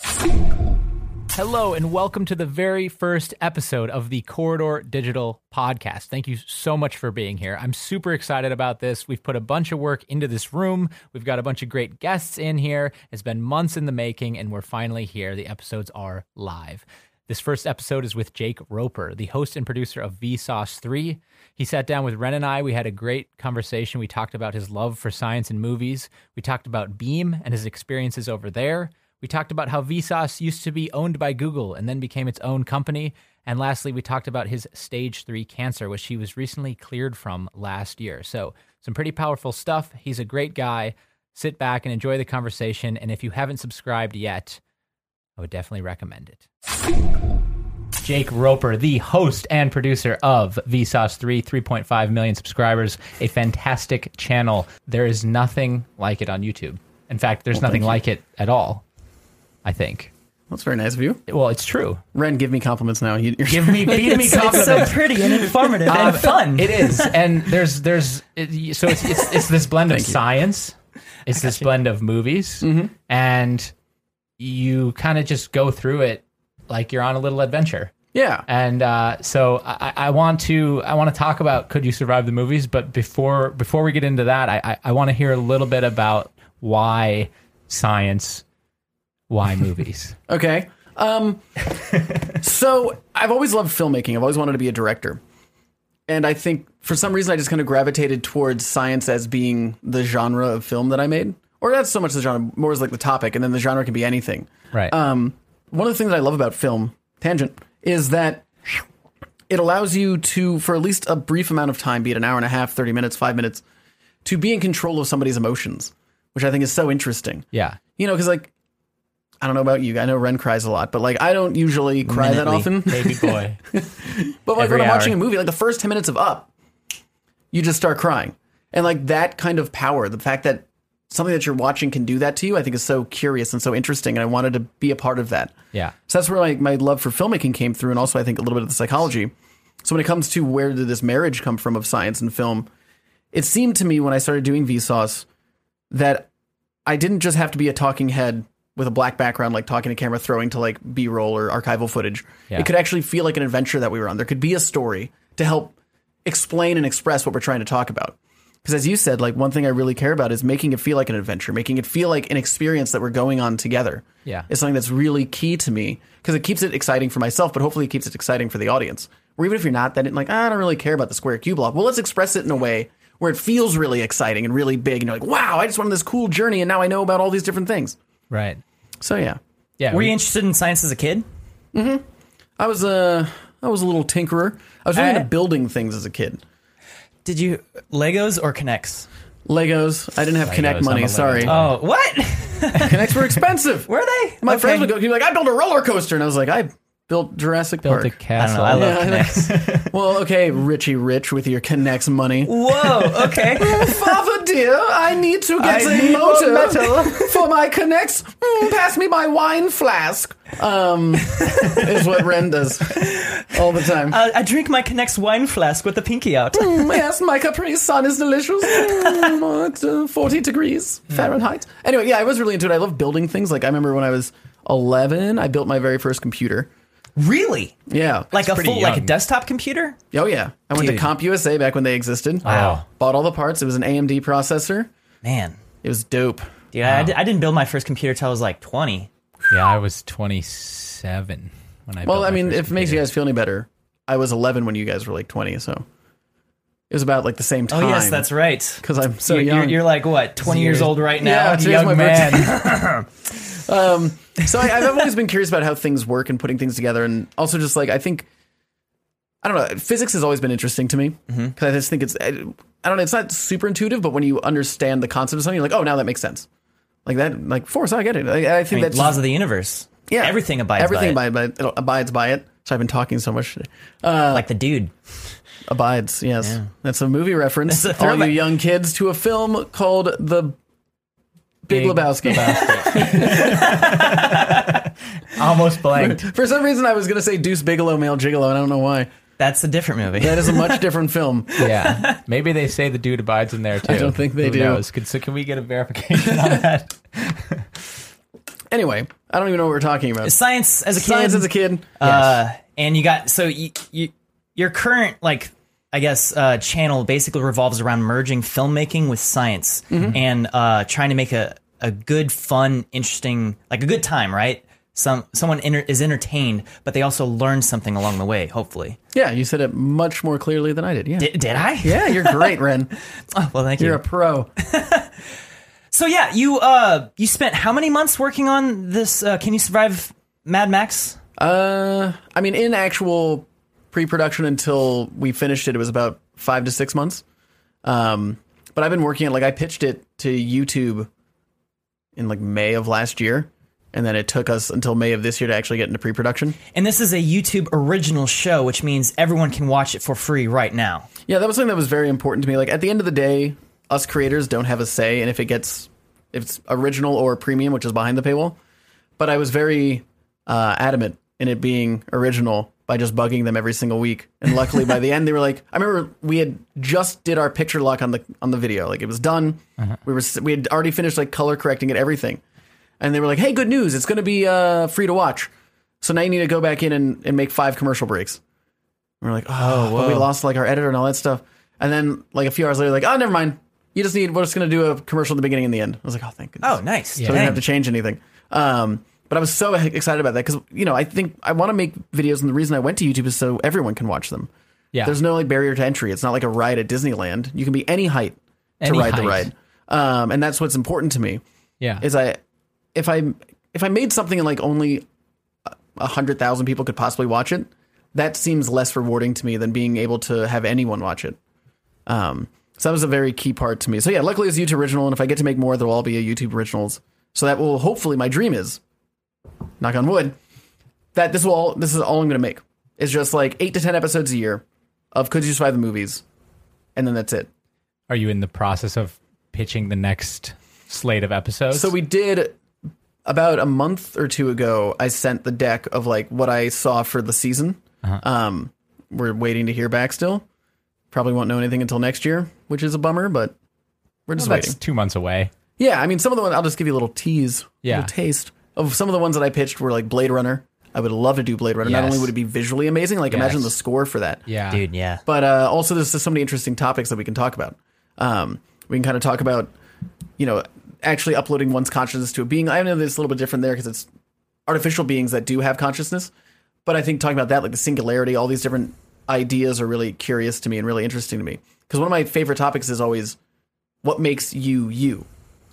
Hello, and welcome to the very first episode of the Corridor Digital Podcast. Thank you so much for being here. I'm super excited about this. We've put a bunch of work into this room. We've got a bunch of great guests in here. It's been months in the making, and we're finally here. The episodes are live. This first episode is with Jake Roper, the host and producer of Vsauce 3. He sat down with Ren and I. We had a great conversation. We talked about his love for science and movies. We talked about Beme and his experiences over there. We talked about how Vsauce used to be owned by Google and then became its own company. And lastly, we talked about his stage three cancer, which he was recently cleared from last year. So, some pretty powerful stuff. He's a great guy. Sit back and enjoy the conversation. And if you haven't subscribed yet, I would definitely recommend it. Jake Roper, the host and producer of Vsauce 3, 3.5 million subscribers, a fantastic channel. There is nothing like it on YouTube. In fact, there's nothing like it at all. I think. That's very nice of you. Well, it's true. Ren, give me compliments now. You, Give me, feed me It's, it's so pretty and informative and Um, fun. It is, and there's there's it, so it's, it's it's this blend of science, it's this blend of movies, and you kind of just go through it like you're on a little adventure. yeah. And uh, so I, I want to I want to talk about could you survive the movies, but before before we get into that, I I, I want to hear a little bit about why science, why movies. Okay. Um, so I've always loved filmmaking. I've always wanted to be a director. And I think for some reason I just kind of gravitated towards science as being the genre of film that I made. Or not so much the genre, more as like the topic, and then the genre can be anything. Right. Um, one of the things that I love about film, tangent, is that it allows you to, for at least a brief amount of time, be it an hour and a half, 30 minutes, five minutes, to be in control of somebody's emotions, which I think is so interesting. yeah. You know, because like, I don't know about you. I know Ren cries a lot, but like, I don't usually cry that often. Baby boy. But like Every when I'm watching hour. a movie, like the first 10 minutes of Up, you just start crying. And like that kind of power, the fact that something that you're watching can do that to you, I think is so curious and so interesting. And I wanted to be a part of that. Yeah. So that's where my, my love for filmmaking came through, and also I think a little bit of the psychology. So when it comes to where did this marriage come from of science and film, it seemed to me when I started doing Vsauce that I didn't just have to be a talking head with a black background, like talking to camera, throwing to like B roll or archival footage. Yeah. It could actually feel like an adventure that we were on. There could be a story to help explain and express what we're trying to talk about. Because as you said, like one thing I really care about is making it feel like an adventure, making it feel like an experience that we're going on together. Yeah. Is something that's really key to me because it keeps it exciting for myself, but hopefully it keeps it exciting for the audience. Or even if you're not, then like, "Ah, I don't really care about the square cube block. Well, let's express it in a way where it feels really exciting and really big. And you're like, wow, I just went on this cool journey and now I know about all these different things. Right. So yeah. Yeah. Were we- you interested in science as a kid? Mm-hmm. I was a I was a little tinkerer. I was really I- into uh, building things as a kid. Did you Legos or K'NEX? Legos. I didn't have Connect money. Sorry, Oh, what? K'NEX were expensive. Were they? My Okay. friends would go. He'd be like, "I built a roller coaster," and I was like, "I built Jurassic Built Park. a I don't castle. know. I love Yeah, K'NEX. well, okay, Richie Rich with your K'NEX money. Whoa. Okay. Father dear, I need to get I a need motor metal. for my K'NEX. Mm, pass me my wine flask. Um, is what Ren does all the time. Uh, I drink my K'NEX wine flask with the pinky out. Mm, yes, my Capri Sun is delicious. Mm, at, uh, 40 degrees Fahrenheit. Anyway, yeah, I was really into it. I love building things. Like, I remember when I was 11, I built my very first computer. Really? Yeah. Like a pretty full, like a desktop computer? oh, yeah. I went Dude. to CompUSA back when they existed. Wow. Bought all the parts. It was an AMD processor. Man, It was dope. dude, I, I didn't build my first computer till I was like 20. Yeah, I was 27 when I. Built. Well, built I mean, first if it makes you guys feel any better, I was 11 when you guys were like 20, so it was about like the same time. Oh yes, that's right. because I'm so you're, young. you're, you're like what, 20 years old right now? Yeah, today's my young man. um, so I, I've always been curious about how things work and putting things together, and also just like I think I don't know, physics has always been interesting to me because I just think it's I, I don't know, it's not super intuitive, but when you understand the concept of something, you're like, oh, now that makes sense. Like that, like force, I get it. I, I think I mean, that's laws of the universe. yeah, everything abides everything by it. abides by it. It abides by it. So I've been talking so much today. Uh, like the dude. Abides, yes. That's a movie reference. A All you young kids to a film called The Big, Big Lebowski. almost blanked. For some reason, I was going to say Deuce Bigalow, Male Gigolo, and I don't know why. That's a different movie. That is a much different film. yeah, maybe they say the dude abides in there too. I don't think they Who do. Knows? Could, so can we get a verification on that? Anyway, I don't even know what we're talking about. Science as a kid. Science as a kid. Uh, and you got so you, you your current like I guess uh, channel basically revolves around merging filmmaking with science Mm-hmm. and uh, trying to make a a good, fun, interesting, like a good time, right? Some someone enter, is entertained, but they also learn something along the way. Hopefully, Yeah, you said it much more clearly than I did. Yeah. did, did I? yeah, you're great, Ren. Oh, well, thank you. You're you. a pro. so yeah, you uh you spent how many months working on this? Uh, Can you survive Mad Max? Uh, I mean, in actual pre-production until we finished it, it was about five to six months. Um, but I've been working it like I pitched it to YouTube in like May of last year, and then it took us until May of this year to actually get into pre-production. And this is a YouTube original show, which means everyone can watch it for free right now. Yeah, that was something that was very important to me. Like at the end of the day, us creators don't have a say and if it gets if it's original or premium, which is behind the paywall. But I was very uh, adamant in it being original by just bugging them every single week. And luckily, by the end, they were like, I remember we had just did our picture lock on the on the video, like it was done. We were we had already finished like color correcting it, everything, and they were like, Hey, good news! It's going to be uh, free to watch. So now you need to go back in and, and make five commercial breaks. And we're like, oh, but we lost like our editor and all that stuff. And then like a few hours later, like, oh, never mind. You just need. We're just going to do a commercial in the beginning and the end. I was like, oh, thank goodness. Oh, nice. So we didn't have to change anything. Um, but I was so excited about that because you know I think I want to make videos, and the reason I went to YouTube is so everyone can watch them. Yeah. There's no like barrier to entry. It's not like a ride at Disneyland. You can be any height to Any ride the height. ride, um, and that's what's important to me. Yeah. Is I if I if I made something and like only a- a hundred thousand people could possibly watch it, that seems less rewarding to me than being able to have anyone watch it. Um, so that was a very key part to me. So yeah, luckily it's a YouTube original, and if I get to make more, they'll all be a YouTube originals. So that will hopefully my dream is, knock on wood, that this will all this is all I'm going to make. is just like eight to ten episodes a year of Could You Survive the movies, and then that's it. Are you in the process of pitching the next slate of episodes? So we did about a month or two ago. I sent the deck of like what I saw for the season. Um, we're waiting to hear back still. Probably won't know anything until next year, which is a bummer, but we're just Well, that's waiting. two months away. Yeah, I mean, some of the ones I'll just give you a little tease, Yeah. little taste of some of the ones that I pitched were like Blade Runner. I would love to do Blade Runner. Not only would it be visually amazing, like imagine the score for that. Yeah. Dude, yeah. But uh, also, there's just so many interesting topics that we can talk about. Um, we can kind of talk about, you know, actually uploading one's consciousness to a being. I know that it's a little bit different there because it's artificial beings that do have consciousness. But I think talking about that, like the singularity, all these different ideas are really curious to me and really interesting to me. Because one of my favorite topics is always what makes you you.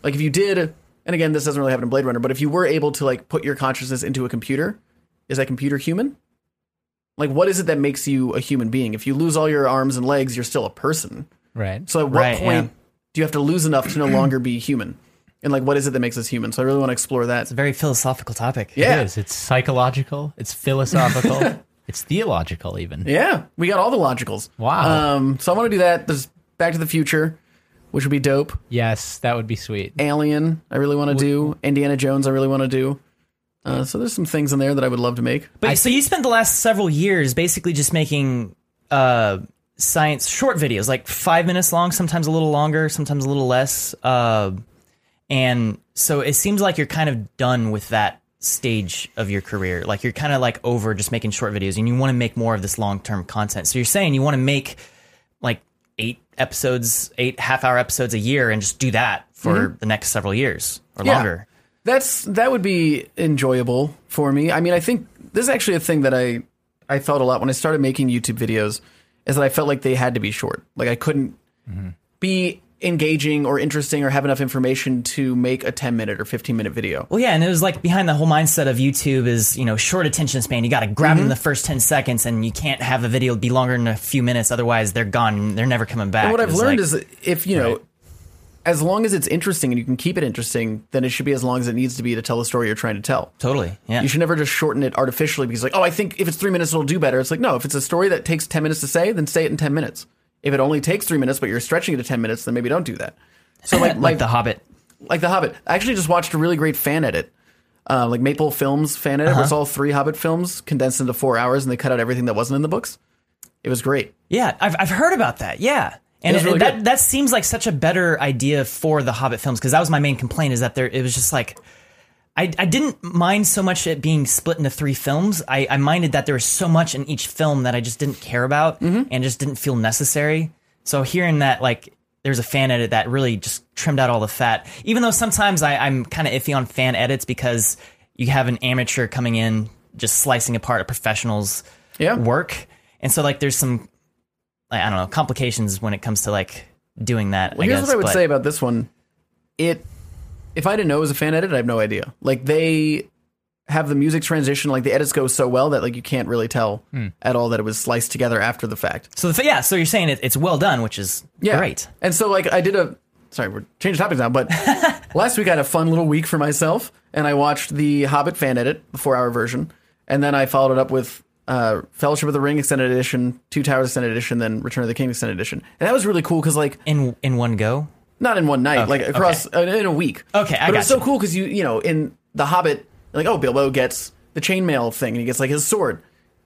Like if you did, and again, this doesn't really happen in Blade Runner, but if you were able to like put your consciousness into a computer, is that computer human? Like, what is it that makes you a human being? If you lose all your arms and legs, you're still a person. Right. So, at what Right, point yeah. do you have to lose enough to no longer be human? And like what is it that makes us human. So I really want to explore that. It's a very philosophical topic. Yeah. It is. It's psychological. It's philosophical. it's theological, even. Yeah, we got all the logicals. Wow. Um, so I want to do that. There's Back to the Future, which would be dope. Yes, that would be sweet. Alien, I really want to do. Indiana Jones, I really want to do. Uh, so there's some things in there that I would love to make. But so you spent the last several years basically just making uh, science short videos, like five minutes long, sometimes a little longer, sometimes a little less. Uh, and so it seems like you're kind of done with that stage of your career. Like you're kind of like over just making short videos and you want to make more of this long term content. So you're saying you want to make like eight episodes, eight half hour episodes a year and just do that for mm-hmm. the next several years or Yeah. longer. That's that would be enjoyable for me. I mean, I think this is actually a thing that I I felt a lot when I started making YouTube videos is that I felt like they had to be short. Like I couldn't mm-hmm. be engaging or interesting or have enough information to make a 10 minute or 15 minute video. Well, yeah, and it was like behind the whole mindset of YouTube is you know short attention span. You got to grab mm-hmm. them in the first ten seconds, and you can't have a video be longer than a few minutes. Otherwise, they're gone. They're never coming back. And what I've learned like- is if, you know, as long as it's interesting and you can keep it interesting, then it should be as long as it needs to be to tell the story you're trying to tell. totally, yeah, You should never just shorten it artificially because, like, oh, I think if it's three minutes, it'll do better. It's like, no, if it's a story that takes 10 minutes to say, then say it in 10 minutes. If it only takes three minutes, but you're stretching it to 10 minutes, then maybe don't do that. So, like, like like, The Hobbit. like The Hobbit. I actually just watched a really great fan edit, uh, like Maple Films fan edit, where it's all three Hobbit films condensed into four hours and they cut out everything that wasn't in the books. It was great. Yeah, I've I've heard about that. Yeah. And really that good. that seems like such a better idea for the Hobbit films because that was my main complaint is that there it was just like I, I didn't mind so much it being split into three films. I, I minded that there was so much in each film that I just didn't care about Mm-hmm. and just didn't feel necessary. So hearing that like there's a fan edit that really just trimmed out all the fat, even though sometimes I, I'm kind of iffy on fan edits because you have an amateur coming in just slicing apart a professional's Yeah. work, and so like there's some I don't know complications when it comes to like doing that. Well, I here's guess, what I would but- say about this one. It, if I didn't know it was a fan edit, I have no idea. Like they have the music transition, like the edits go so well that like you can't really tell Hmm. at all that it was sliced together after the fact. So the, yeah, so you're saying it, it's well done, which is Yeah, great. And so like I did a sorry, we're changing topics now, but last week I had a fun little week for myself, and I watched the Hobbit fan edit, the four hour version, and then I followed it up with. Uh, Fellowship of the Ring extended edition, Two Towers extended edition, then Return of the King extended edition, and that was really cool because like In in one go. Not in one night, like across uh, in a week. Okay, I but it was so cool because you you know in the Hobbit, like oh Bilbo gets the chainmail thing and he gets like his sword,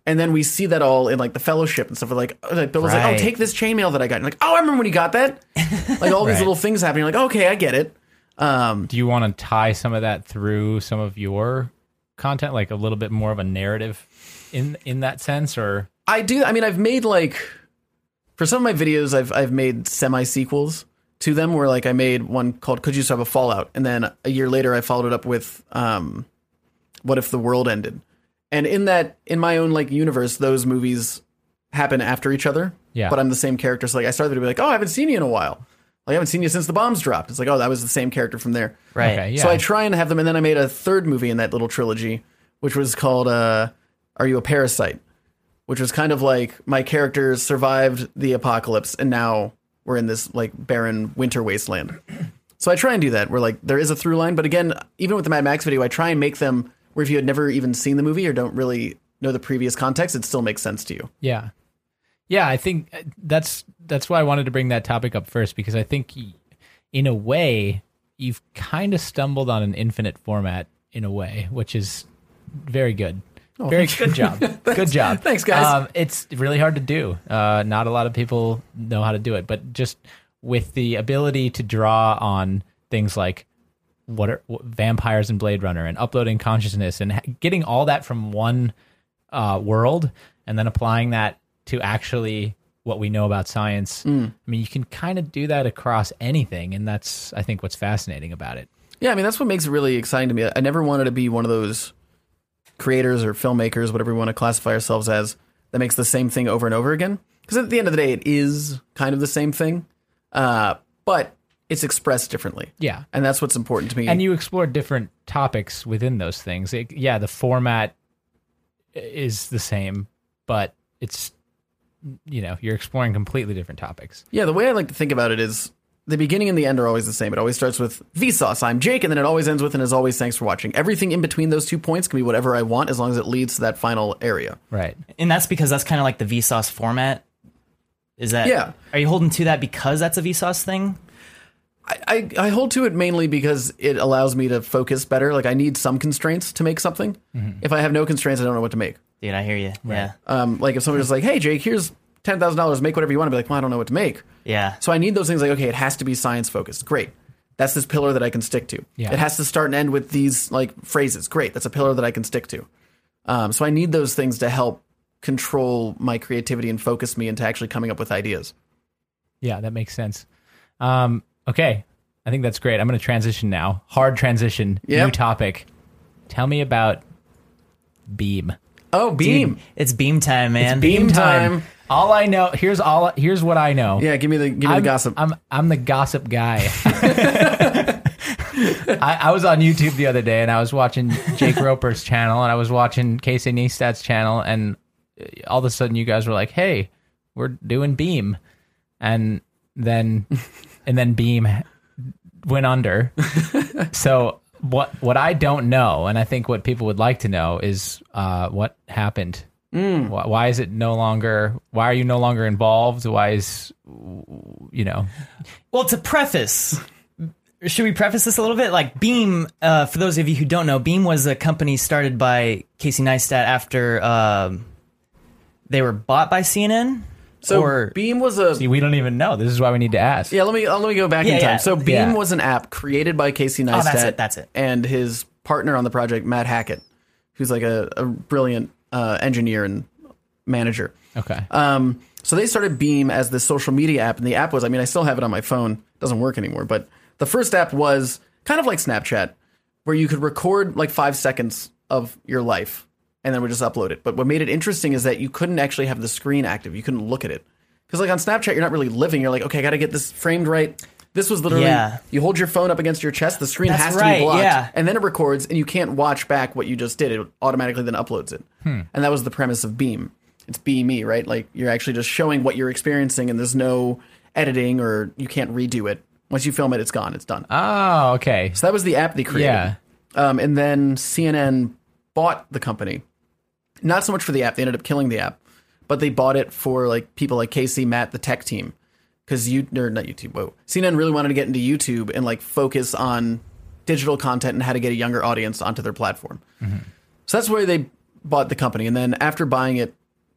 and then we see that all in like the Fellowship and stuff. We're like, oh, like Bilbo's like, oh take this chainmail that I got, and like oh I remember when he got that, like all these little things happening. You're like okay I get it. Um, Do you want to tie some of that through some of your content, like a little bit more of a narrative in in that sense, or I do. I mean, I've made like for some of my videos, I've I've made semi sequels to them. Where like I made one called "Could You Survive a Fallout," and then a year later, I followed it up with um, "What If the World Ended." And in that, in my own like universe, those movies happen after each other. Yeah. But I'm the same character. So like, I started to be like, "Oh, I haven't seen you in a while." Like, I haven't seen you since the bombs dropped. It's like, oh, that was the same character from there. Right. Okay, yeah. So I try and have them, and then I made a third movie in that little trilogy, which was called uh, "Are You a Parasite?" Which was kind of like my characters survived the apocalypse, and now we're in this like barren winter wasteland. So I try and do that, where like there is a through line, but again, even with the Mad Max video, I try and make them where if you had never even seen the movie or don't really know the previous context, it still makes sense to you. Yeah. Yeah, I think uh, that's that's why I wanted to bring that topic up first because I think in a way you've kind of stumbled on an infinite format in a way, which is very good. Very good job. good job. Oh, Thanks, guys. Um, it's really hard to do. Uh, not a lot of people know how to do it, but just with the ability to draw on things like what are what, vampires and Blade Runner and uploading consciousness and ha- getting all that from one uh, world and then applying that to actually what we know about science. Mm. I mean, you can kind of do that across anything, and that's I think what's fascinating about it. Yeah, I mean that's what makes it really exciting to me. I never wanted to be one of those creators or filmmakers, whatever we want to classify ourselves as, that makes the same thing over and over again. Because at the end of the day, it is kind of the same thing, uh, but it's expressed differently, Yeah, and that's what's important to me. and you explore different topics within those things. It, yeah, the format is the same, but it's you know you're exploring completely different topics. yeah, the way I like to think about it is the beginning and the end are always the same. It always starts with Vsauce, I'm Jake, and then it always ends with and as always, thanks for watching. Everything in between those two points can be whatever I want as long as it leads to that final area. Right. And that's because that's kind of like the Vsauce format. Is that Yeah. Are you holding to that because that's a Vsauce thing? I, I, I hold to it mainly because it allows me to focus better. Like I need some constraints to make something. If I have no constraints, I don't know what to make. Dude, I hear you. Yeah. Um, like if somebody was like, "Hey, Jake, here's ten thousand dollars, make whatever you want," I'd be like, "Well, I don't know what to make." Yeah. So I need those things like, okay, it has to be science focused. Great. That's this pillar that I can stick to. Yeah. It has to start and end with these like phrases. Great. That's a pillar that I can stick to. Um, so I need those things to help control my creativity and focus me into actually coming up with ideas. Yeah, that makes sense. Um, okay. I think that's great. I'm going to transition now. Hard transition. Yep. New topic. Tell me about Beme. Oh, Beme. Dude, it's beam time, man. Beme time. All I know here's all here's what I know. Yeah, give me the give me I'm, the gossip. I'm I'm the gossip guy. I, I was on YouTube the other day and I was watching Jake Roper's channel and I was watching Casey Neistat's channel and all of a sudden you guys were like, "Hey, we're doing Beme," and then and then Beme went under. so what what I don't know, and I think what people would like to know is uh, what happened. Why, why is it no longer? Why are you no longer involved? Why is you know? Well, to preface, should we preface this a little bit? Like Beme, uh, for those of you who don't know, Beme was a company started by Casey Neistat after um, they were bought by CNN. so or Beme was a See, we don't even know. This is why we need to ask. Yeah, let me uh, let me go back Yeah, in time. yeah. So Beme Yeah. was an app created by Casey Neistat. Oh, that's it, that's it. And his partner on the project, Matt Hackett, who's like a, a brilliant uh, engineer and manager. Okay. Um, so they started Beme as the social media app, and the app was, I mean, I still have it on my phone. It doesn't work anymore, but the first app was kind of like Snapchat, where you could record like five seconds of your life and then we just upload it. But what made it interesting is that you couldn't actually have the screen active. You couldn't look at it. Because like on Snapchat, you're not really living. You're like, okay, I got to get this framed right. This was literally Yeah. you hold your phone up against your chest, the screen That's has to right, be blocked, yeah. and then it records, and you can't watch back what you just did. It automatically then uploads it, and that was the premise of Beme. It's Be Me, right? Like you're actually just showing what you're experiencing, and there's no editing or you can't redo it. Once you film it, it's gone. It's done. oh, okay. So that was the app they created. Yeah. Um, and then CNN bought the company. Not so much for the app; they ended up killing the app, but they bought it for like people like Casey, Matt, the tech team, because you or not YouTube. Whoa, CNN really wanted to get into YouTube and like focus on digital content and how to get a younger audience onto their platform. So that's where they bought the company. And then after buying it,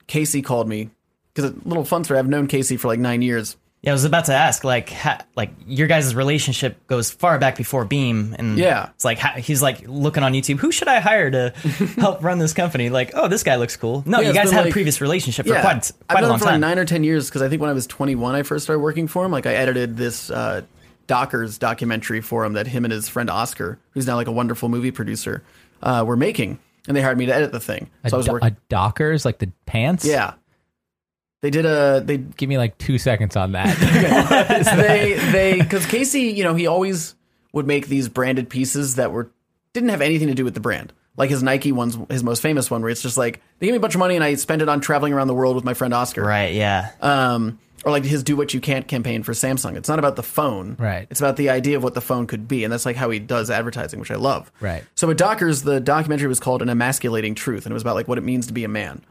Casey called me because a uh, little fun story. I've known Casey for like nine years. Yeah, I was about to ask, like, ha, like your guys' relationship goes far back before Beme, and Yeah. it's like ha, he's like looking on YouTube. Who should I hire to help run this company? Like, oh, this guy looks cool. No, Yeah, you guys been had a previous relationship for yeah, quite I've quite a known long him for like time. nine or ten years because I think when I was 21, I first started working for him. Like I edited this uh, Dockers documentary for him that him and his friend Oscar, who's now like a wonderful movie producer, uh, were making, and they hired me to edit the thing. A, So I was do- working. a Dockers, like the pants. yeah, they did a they Give me like two seconds on that. they they because Casey, you know, he always would make these branded pieces that were didn't have anything to do with the brand. Like his Nike one's his most famous one, where it's just like they gave me a bunch of money and I spent it on traveling around the world with my friend Oscar. right? Yeah. um, or like his "Do What You Can't" campaign for Samsung. It's not about the phone, Right. It's about the idea of what the phone could be, and that's like how he does advertising, which I love. Right. So with Dockers, the documentary was called "An Emasculating Truth," and it was about like what it means to be a man.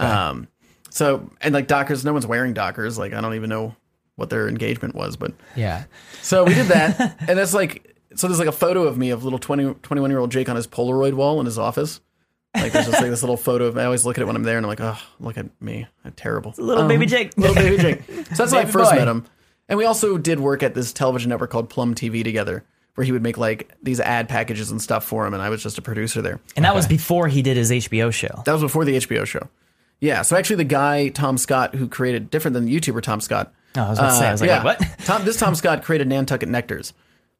Um, so and like Dockers, no one's wearing Dockers. Like I don't even know what their engagement was, but yeah. so we did that, and that's like so. There's like a photo of me of little 20, 21 year old Jake on his Polaroid wall in his office. Like there's just like this little photo of. I always look at it when I'm there, and I'm like, oh, look at me, I'm terrible. Little baby um, Jake. little baby Jake. So that's how I first boy. met him. And we also did work at this television network called Plum TV together, where he would make like these ad packages and stuff for him, and I was just a producer there. And that was before he did his HBO show. That was before the HBO show. Yeah. So actually, the guy Tom Scott who created different than the YouTuber Tom Scott. Oh, I was about to say, I was like, yeah. what? Tom, this Tom Scott created Nantucket Nectars,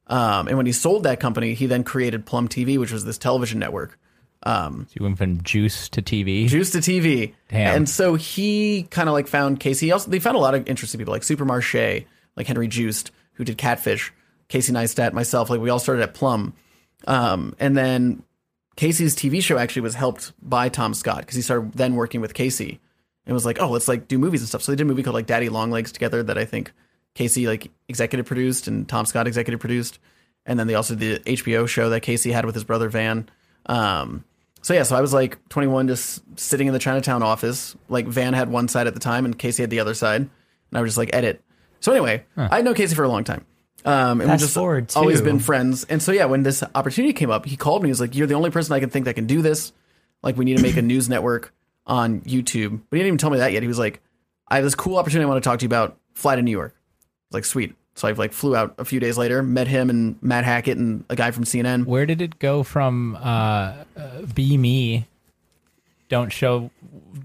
um, and when he sold that company, he then created Plum TV, which was this television network. Um, You went from juice to TV. Juice to TV. Damn. And so he kind of like found Casey. He also they found a lot of interesting people like Supermarché, like Henry Joost, who did Catfish, Casey Neistat, myself. Like we all started at Plum. Um, and then Casey's TV show actually was helped by Tom Scott because he started then working with Casey and was like, oh, let's like do movies and stuff. So they did a movie called like Daddy Long Legs together that I think Casey like executive produced and Tom Scott executive produced, and then they also did the HBO show that Casey had with his brother Van. Um, so yeah, so I was like 21, just sitting in the Chinatown office. Like Van had one side at the time, and Casey had the other side, and I was just like edit. So anyway, I know Casey for a long time. Um, and we just forward, always been friends. And so yeah, when this opportunity came up, he called me. He was like, "You're the only person I can think that can do this. Like, we need to make a news network on YouTube." But he didn't even tell me that yet. He was like, "I have this cool opportunity I want to talk to you about. Fly to New York." I like, "Sweet." So I like flew out a few days later, met him and Matt Hackett and a guy from CNN. Where did it go from uh, uh, "Be Me"? Don't show.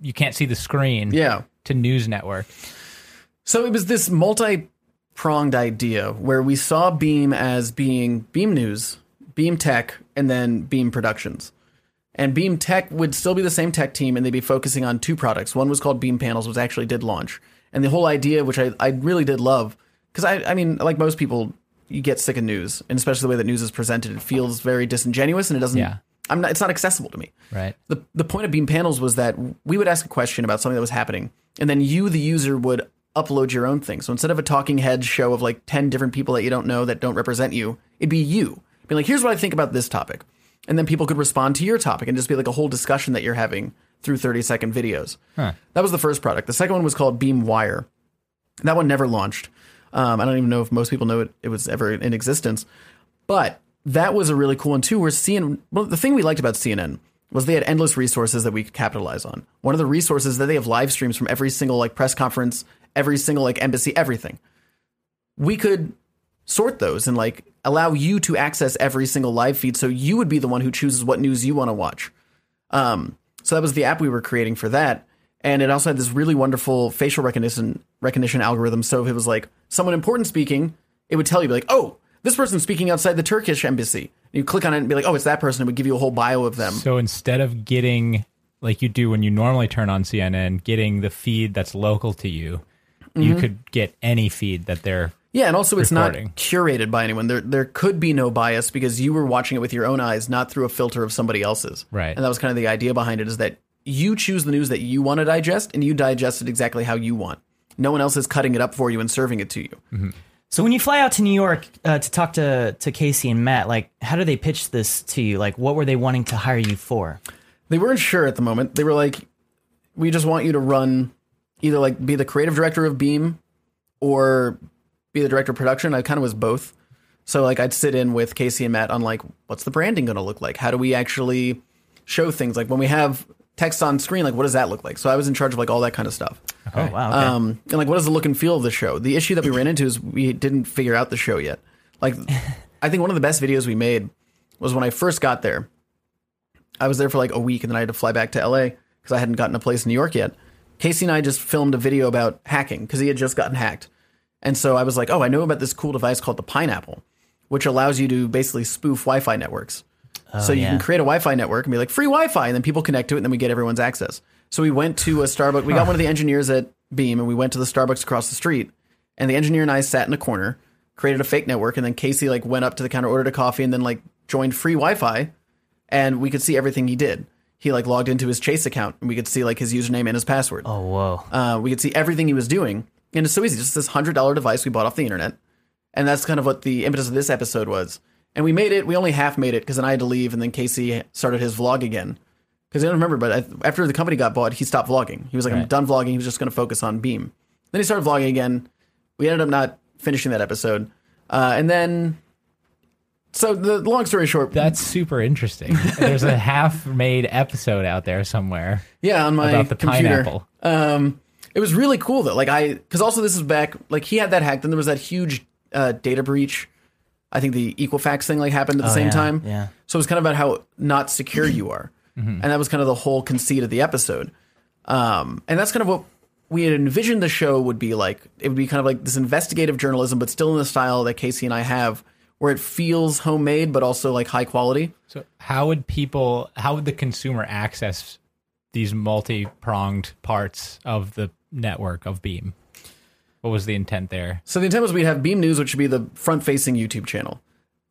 You can't see the screen. Yeah. To News Network. So it was this multi-pronged idea where we saw Beme as being Beme News, Beme Tech, and then Beme Productions. And Beme Tech would still be the same tech team, and they'd be focusing on two products. One was called Beme Panels, which actually did launch. And the whole idea, which I, I really did love, because I, I mean, like most people, you get sick of news, and especially the way that news is presented, it feels very disingenuous, and it doesn't. Yeah. I'm not. It's not accessible to me Right. the the point of Beme Panels was that we would ask a question about something that was happening, and then you, the user, would upload your own thing. So instead of a talking head show of like ten different people that you don't know that don't represent you, it'd be you. Be like, here's what I think about this topic, and then people could respond to your topic and just be like a whole discussion that you're having through thirty second videos. That was the first product. The second one was called Beme Wire. That one never launched. Um, I don't even know if most people know it, it was ever in existence. But that was a really cool one too. Where CNN, well, the thing we liked about CNN was they had endless resources that we could capitalize on. One of the resources that they have live streams from every single like press conference, every single like embassy, everything. We could sort those and like allow you to access every single live feed, so you would be the one who chooses what news you want to watch. Um, so that was the app we were creating for that. And it also had this really wonderful facial recognition recognition algorithm. So if it was like someone important speaking, it would tell you like, oh, this person's speaking outside the Turkish embassy. You click on it and be like, oh, it's that person. It would give you a whole bio of them. So instead of getting like you do when you normally turn on CNN, getting the feed that's local to you, you Mm-hmm. could get any feed that they're Yeah, and also it's Recording. not curated by anyone. There there could be no bias because you were watching it with your own eyes, not through a filter of somebody else's. Right. And that was kind of the idea behind it is that you choose the news that you want to digest and you digest it exactly how you want. No one else is cutting it up for you and serving it to you. So when you fly out to New York uh, to talk to to Casey and Matt, like how do they pitch this to you? Like what were they wanting to hire you for? They weren't sure at the moment. They were like, we just want you to run either like be the creative director of Beme or be the director of production. I kind of was both. So like I'd sit in with Casey and Matt on like what's the branding going to look like? How do we actually show things? Like when we have text on screen, like what does that look like? So I was in charge of like all that kind of stuff. Oh wow. Okay. Um, and like, what is the look and feel of the show? The issue that we ran into is we didn't figure out the show yet. Like, I think one of the best videos we made was when I first got there. I was there for like a week, and then I had to fly back to LA because I hadn't gotten a place in New York yet. Casey and I just filmed a video about hacking because he had just gotten hacked, and so I was like, "Oh, I know about this cool device called the Pineapple, which allows you to basically spoof Wi-Fi networks." Oh, so you yeah. can create a Wi-Fi network and be like free Wi-Fi, and then people connect to it, and then we get everyone's access. So we went to a Starbucks. We got one of the engineers at Beme, and we went to the Starbucks across the street. And the engineer and I sat in a corner, created a fake network, and then Casey like went up to the counter, ordered a coffee, and then like joined free Wi-Fi, and we could see everything he did. He like logged into his Chase account, and we could see like his username and his password. oh whoa. Uh, we could see everything he was doing, and it's so easy. Just this hundred dollar device we bought off the internet, and that's kind of what the impetus of this episode was. And we made it. We only half made it because then I had to leave, and then Casey started his vlog again. Because I don't remember, but I, after the company got bought, he stopped vlogging. He was like, "I'm done vlogging." He was just going to focus on Beme. Then he started vlogging again. We ended up not finishing that episode, uh, and then. So the long story short, That's super interesting. There's a half-made episode out there somewhere yeah, on my about the computer. pineapple. Um, it was really cool though. Like I, because also this is back. Like he had that hack. Then there was that huge uh, data breach. I think the Equifax thing like happened at the Oh, same yeah, time. yeah. So it was kind of about how not secure you are, and that was kind of the whole conceit of the episode. Um, and that's kind of what we had envisioned the show would be like. It would be kind of like this investigative journalism, but still in the style that Casey and I have, where it feels homemade but also like high quality. So how would people how would the consumer access these multi-pronged parts of the network of Beme? What was the intent there? So the intent was we'd have Beme News, which would be the front-facing YouTube channel.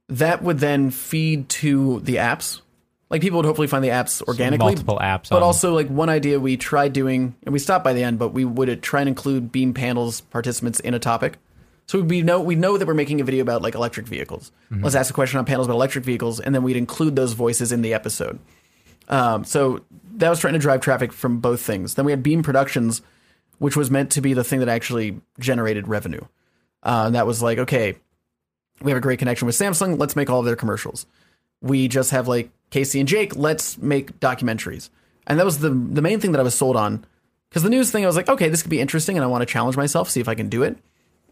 That would then feed to the apps. Like people would hopefully find the apps organically. multiple apps But on- also like one idea we tried doing, and we stopped by the end, but we would try and include Beme panels participants in a topic. So we know we know that we're making a video about like electric vehicles. Let's ask a question on panels about electric vehicles, and then we'd include those voices in the episode. Um, so that was trying to drive traffic from both things. Then we had Beme Productions, which was meant to be the thing that actually generated revenue. Uh, and that was like, okay, we have a great connection with Samsung. Let's make all of their commercials. We just have like Casey and Jake. Let's make documentaries. And that was the the main thing that I was sold on. Because the news thing, I was like, okay, this could be interesting, and I want to challenge myself, see if I can do it.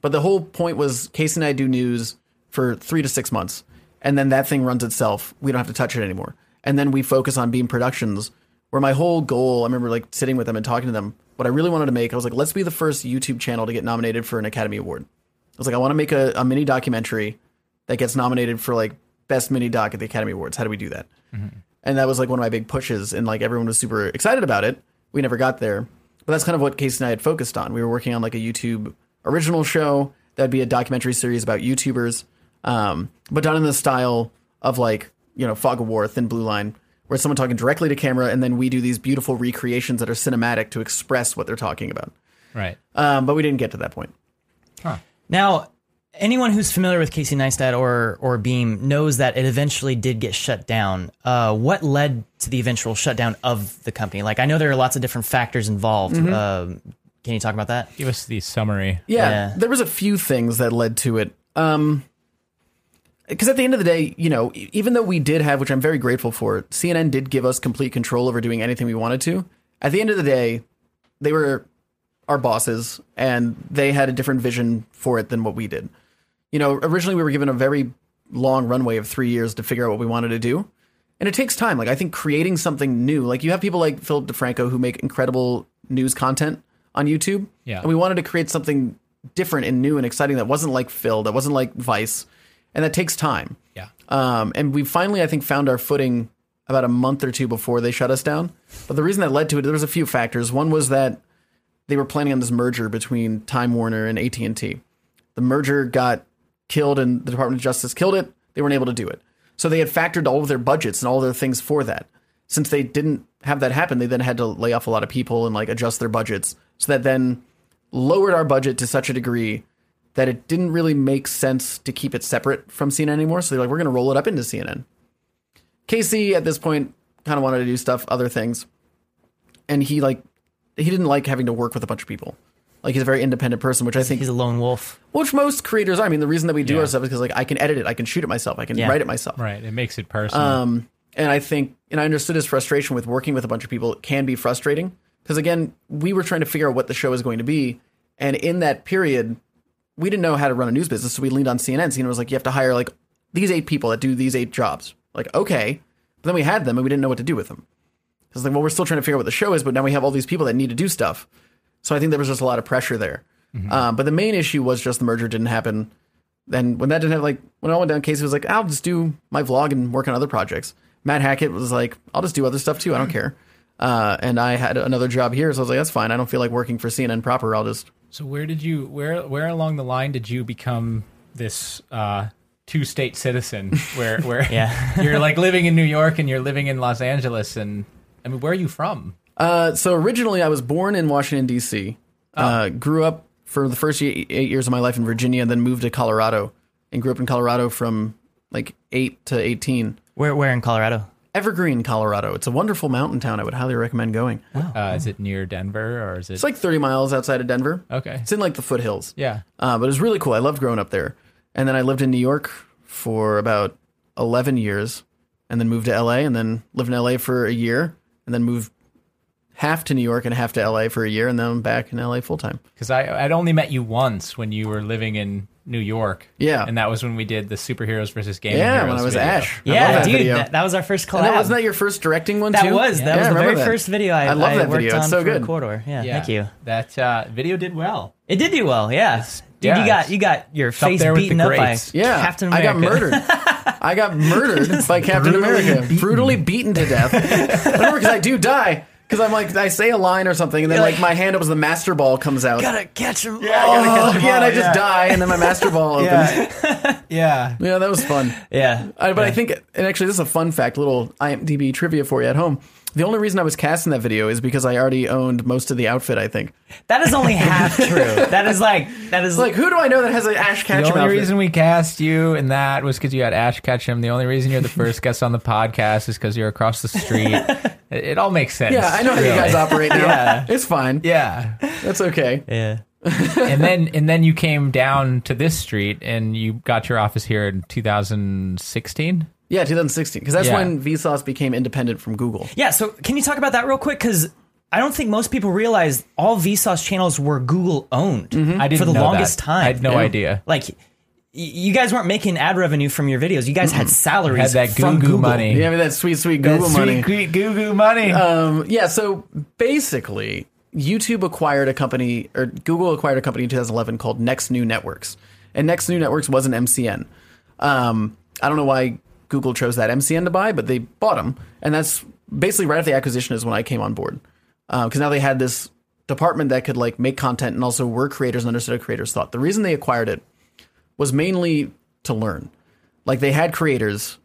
But the whole point was Casey and I do news for three to six months, and then that thing runs itself. We don't have to touch it anymore. And then we focus on Beme Productions, where my whole goal, I remember like sitting with them and talking to them. What I really wanted to make, I was like, let's be the first YouTube channel to get nominated for an Academy Award. I was like, I want to make a, a mini documentary that gets nominated for like best mini doc at the Academy Awards. How do we do that? Mm-hmm. And that was like one of my big pushes, and like everyone was super excited about it. We never got there, but that's kind of what Casey and I had focused on. We were working on like a YouTube original show that'd be a documentary series about YouTubers, um, but done in the style of like you know Fog of War, Thin Blue Line, where someone talking directly to camera, and then we do these beautiful recreations that are cinematic to express what they're talking about. Right. Um, but we didn't get to that point. Now, anyone who's familiar with Casey Neistat or or Beme knows that it eventually did get shut down. Uh, what led to the eventual shutdown of the company? Like, I know there are lots of different factors involved. Um, can you talk about that? Give us the summary. Yeah, Yeah. there was a few things that led to it. Um, because at the end of the day, you know, even though we did have, which I'm very grateful for, CNN did give us complete control over doing anything we wanted to. At the end of the day, they were our bosses, and they had a different vision for it than what we did. You know, originally we were given a very long runway of three years to figure out what we wanted to do. And it takes time. Like I think creating something new, like you have people like Philip DeFranco who make incredible news content on YouTube. Yeah. And we wanted to create something different and new and exciting that wasn't like Phil, that wasn't like Vice. And that takes time. Yeah. Um, and we finally, I think, found our footing about a month or two before they shut us down. But the reason that led to it, there was a few factors. One was that they were planning on this merger between Time Warner and AT and T. The merger got killed, and the Department of Justice killed it. They weren't able to do it, so they had factored all of their budgets and all their things for that. Since they didn't have that happen, they then had to lay off a lot of people and like adjust their budgets. So that then lowered our budget to such a degree that it didn't really make sense to keep it separate from CNN anymore. So they're like, we're going to roll it up into CNN. Casey at this point kind of wanted to do stuff, other things, and he like he didn't like having to work with a bunch of people. Like he's a very independent person, which I think, He's a lone wolf. which most creators are. I mean, the reason that we do Yeah. our stuff is because like I can edit it, I can shoot it myself, I can Yeah. write it myself. Right. It makes it personal. Um, and I think, and I understood his frustration with working with a bunch of people it can be frustrating because again, we were trying to figure out what the show was going to be, and in that period, we didn't know how to run a news business, so we leaned on CNN. CNN was like, you have to hire like these eight people that do these eight jobs. Like, okay, but then we had them and we didn't know what to do with them. It's like, well, we're still trying to figure out what the show is, but now we have all these people that need to do stuff. So I think there was just a lot of pressure there. Um, but the main issue was just the merger didn't happen. Then when that didn't happen, like when I went down, Casey was like, I'll just do my vlog and work on other projects. Matt Hackett was like, I'll just do other stuff too. I don't care. Uh, and I had another job here, so I was like, that's fine. I don't feel like working for CNN proper. I'll just so where did you where where along the line did you become this uh two state citizen where where Yeah. you're like living in New York and you're living in Los Angeles and I mean where are you from? Uh, so originally, I was born in Washington D.C. Uh, grew up for the first eight, eight years of my life in Virginia, then moved to Colorado, and grew up in Colorado from like eight to eighteen. Where where in Colorado? Evergreen, Colorado. It's a wonderful mountain town. I would highly recommend going. Uh, is it near Denver or is it It's like thirty miles outside of Denver. Okay. It's in like the foothills. Yeah. Uh, but it was really cool. I loved growing up there. And then I lived in New York for about 11 years and then moved to LA and then lived in LA for a year and then moved half to New York and half to LA for a year and then I'm back in LA full time. Because I I'd only met you once when you were living in New York. Yeah. And that was when we did the superheroes versus gaming Yeah, heroes when I was video. Ash. I Yeah, that dude, that, that was our first collab. And that, wasn't that your first directing one That too? was that Yeah, was I the very that. first video I, I love that worked video. It's on so for good. Corridor. Yeah, Yeah. thank you. That uh, video did well. It did do well. Yeah, dude, yeah, you got you got your face there with the beaten up by. Yeah, Captain America. I got murdered. I got murdered by Captain America, brutally beaten to death. I remember because I do die because I'm like I say a line or something, and then like my hand opens, the master ball comes out. Gotta catch him. Oh, yeah, and I just die, and then my master ball opens. Yeah, Yeah. that was fun. yeah. I, but I think, and actually, this is a fun fact, little IMDb trivia for you at home. The only reason I was cast in that video is because I already owned most of the outfit. I think. That is only half true. That is like that is Like, who do I know that has an Ash catch? The only outfit? reason we cast you in that was because you had Ash Ketchum. The only reason you're the first guest on the podcast is because you're across the street. it, it all makes sense. yeah, I know how you guys operate now. Yeah. It's fine. Yeah, That's okay. yeah. and then and then you came down to this street and you got your office here in 2016. Yeah, 2016, because that's Yeah. when Vsauce became independent from Google. Yeah, so can you talk about that real quick? Because I don't think most people realize all Vsauce channels were Google owned I didn't for the know longest that. time. I had no idea. Like, y- you guys weren't making ad revenue from your videos. You guys had salaries Had that from Goo Goo Google. money. Yeah, I mean, that sweet, sweet Google That money. Sweet, Goo Goo money. Um, yeah, so basically, YouTube acquired a company, or Google acquired a company in 2011 called Next New Networks. And Next New Networks was an MCN. Um, I don't know why Google chose that MCN to buy, but they bought them. And that's basically right after the acquisition is when I came on board. Because now they had this department that could like make content and also were creators and understood what creators thought. The reason they acquired it was mainly to learn. Like they had creators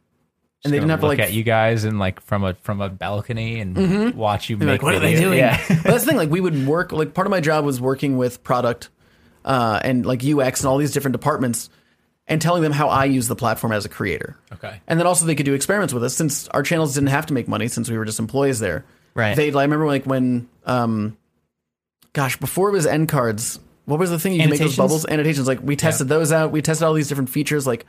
and they didn't have to look like at you guys and like from a from a balcony and watch you make like, what are they videos. doing? Yeah. but that's the thing. Like, we would work. Like, part of my job was working with product uh, and like UX and all these different departments, and telling them how I use the platform as a creator. Okay. And then also they could do experiments with us since our channels didn't have to make money since we were just employees there. Right. They. I remember like when, um, gosh, before it was end cards. What was the thing you could make those Annotations? bubbles? Annotations. Like we tested those out. We tested all these different features. Like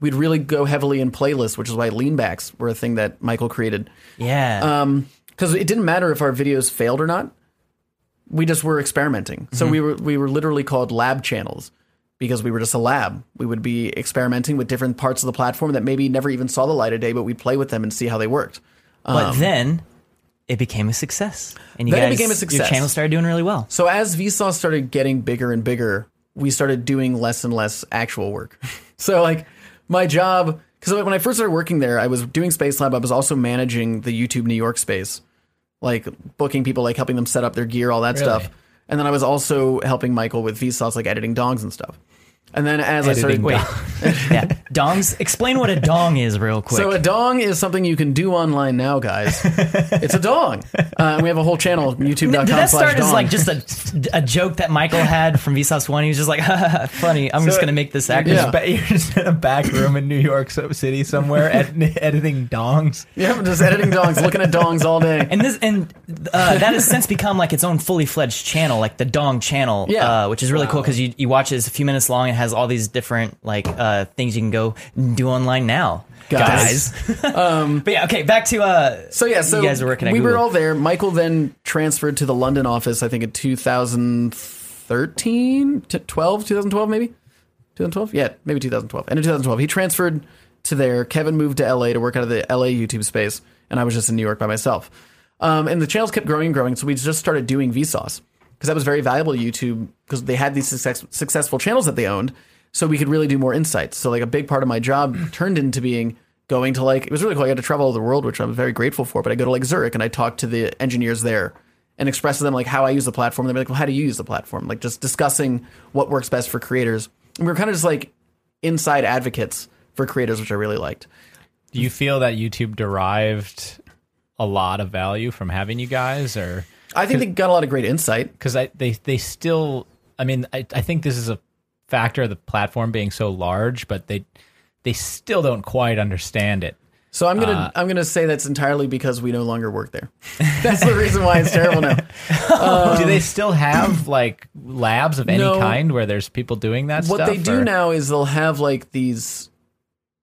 we'd really go heavily in playlists, which is why leanbacks were a thing that Michael created Yeah. Um, because it didn't matter if our videos failed or not. We just were experimenting. So we were we were literally called lab channels because we were just a lab. We would be experimenting with different parts of the platform that maybe never even saw the light of day, but we'd play with them and see how they worked. but um, then it became a success. And you Then it became a success. Your channel started doing really well. So as Vsauce started getting bigger and bigger, we started doing less and less actual work. so like my job, because when I first started working there, I was doing Space Lab. I was also managing the YouTube New York space, like booking people, like helping them set up their gear, all that stuff. And then I was also helping Michael with Vsauce, like editing dogs and stuff. And then as I started, Editing Wait. yeah. Dongs. Explain what a dong is real quick. So a dong is something you can do online now, guys. it's a dong. Uh, we have a whole channel, youtube.com did that start as like just a, a joke that Michael had from Vsauce One? He was just like, funny. I'm just going to make this act. Yeah. But you're just in a back room in New York City somewhere ed- editing dongs. yeah, I'm just editing dongs, looking at dongs all day. And this and uh, that has since become like its own fully fledged channel, like the Dong channel, Yeah. uh, which is really cool because you, you watch it, it's a few minutes long and has all these different like uh, things you can go do online now, Guys. um, but yeah, okay, back to uh, So yeah, so you guys were working at we were all there. Michael then transferred to the London office. I think in 2013, to 12, 2012 maybe, 2012. Yeah, maybe 2012. End of 2012, he transferred to there. Kevin moved to LA to work out of the LA YouTube space, and I was just in New York by myself. Um, and the channels kept growing and growing, so we just started doing Vsauce because that was very valuable YouTube because they had these success, successful channels that they owned, so we could really do more insights. So like a big part of my job hmm. turned into being going to like it was really cool. I got to travel all the world, which I'm very grateful for. But I go to like Zurich and I talk to the engineers there and express to them like how I use the platform. And they're like, well, how do you use the platform? Like just discussing what works best for creators. And we were kind of just like inside advocates for creators, which I really liked. Do you feel that YouTube derived a lot of value from having you guys, or I think they got a lot of great insight. because they they still? I mean, I, I think this is a factor of the platform being so large, but they they still don't quite understand it. So I'm gonna Uh, I'm gonna say that's entirely because we no longer work there. that's the reason why it's terrible now. Do they still have like labs of any Um, no. kind where there's people doing that what stuff? they do or- now is they'll have like these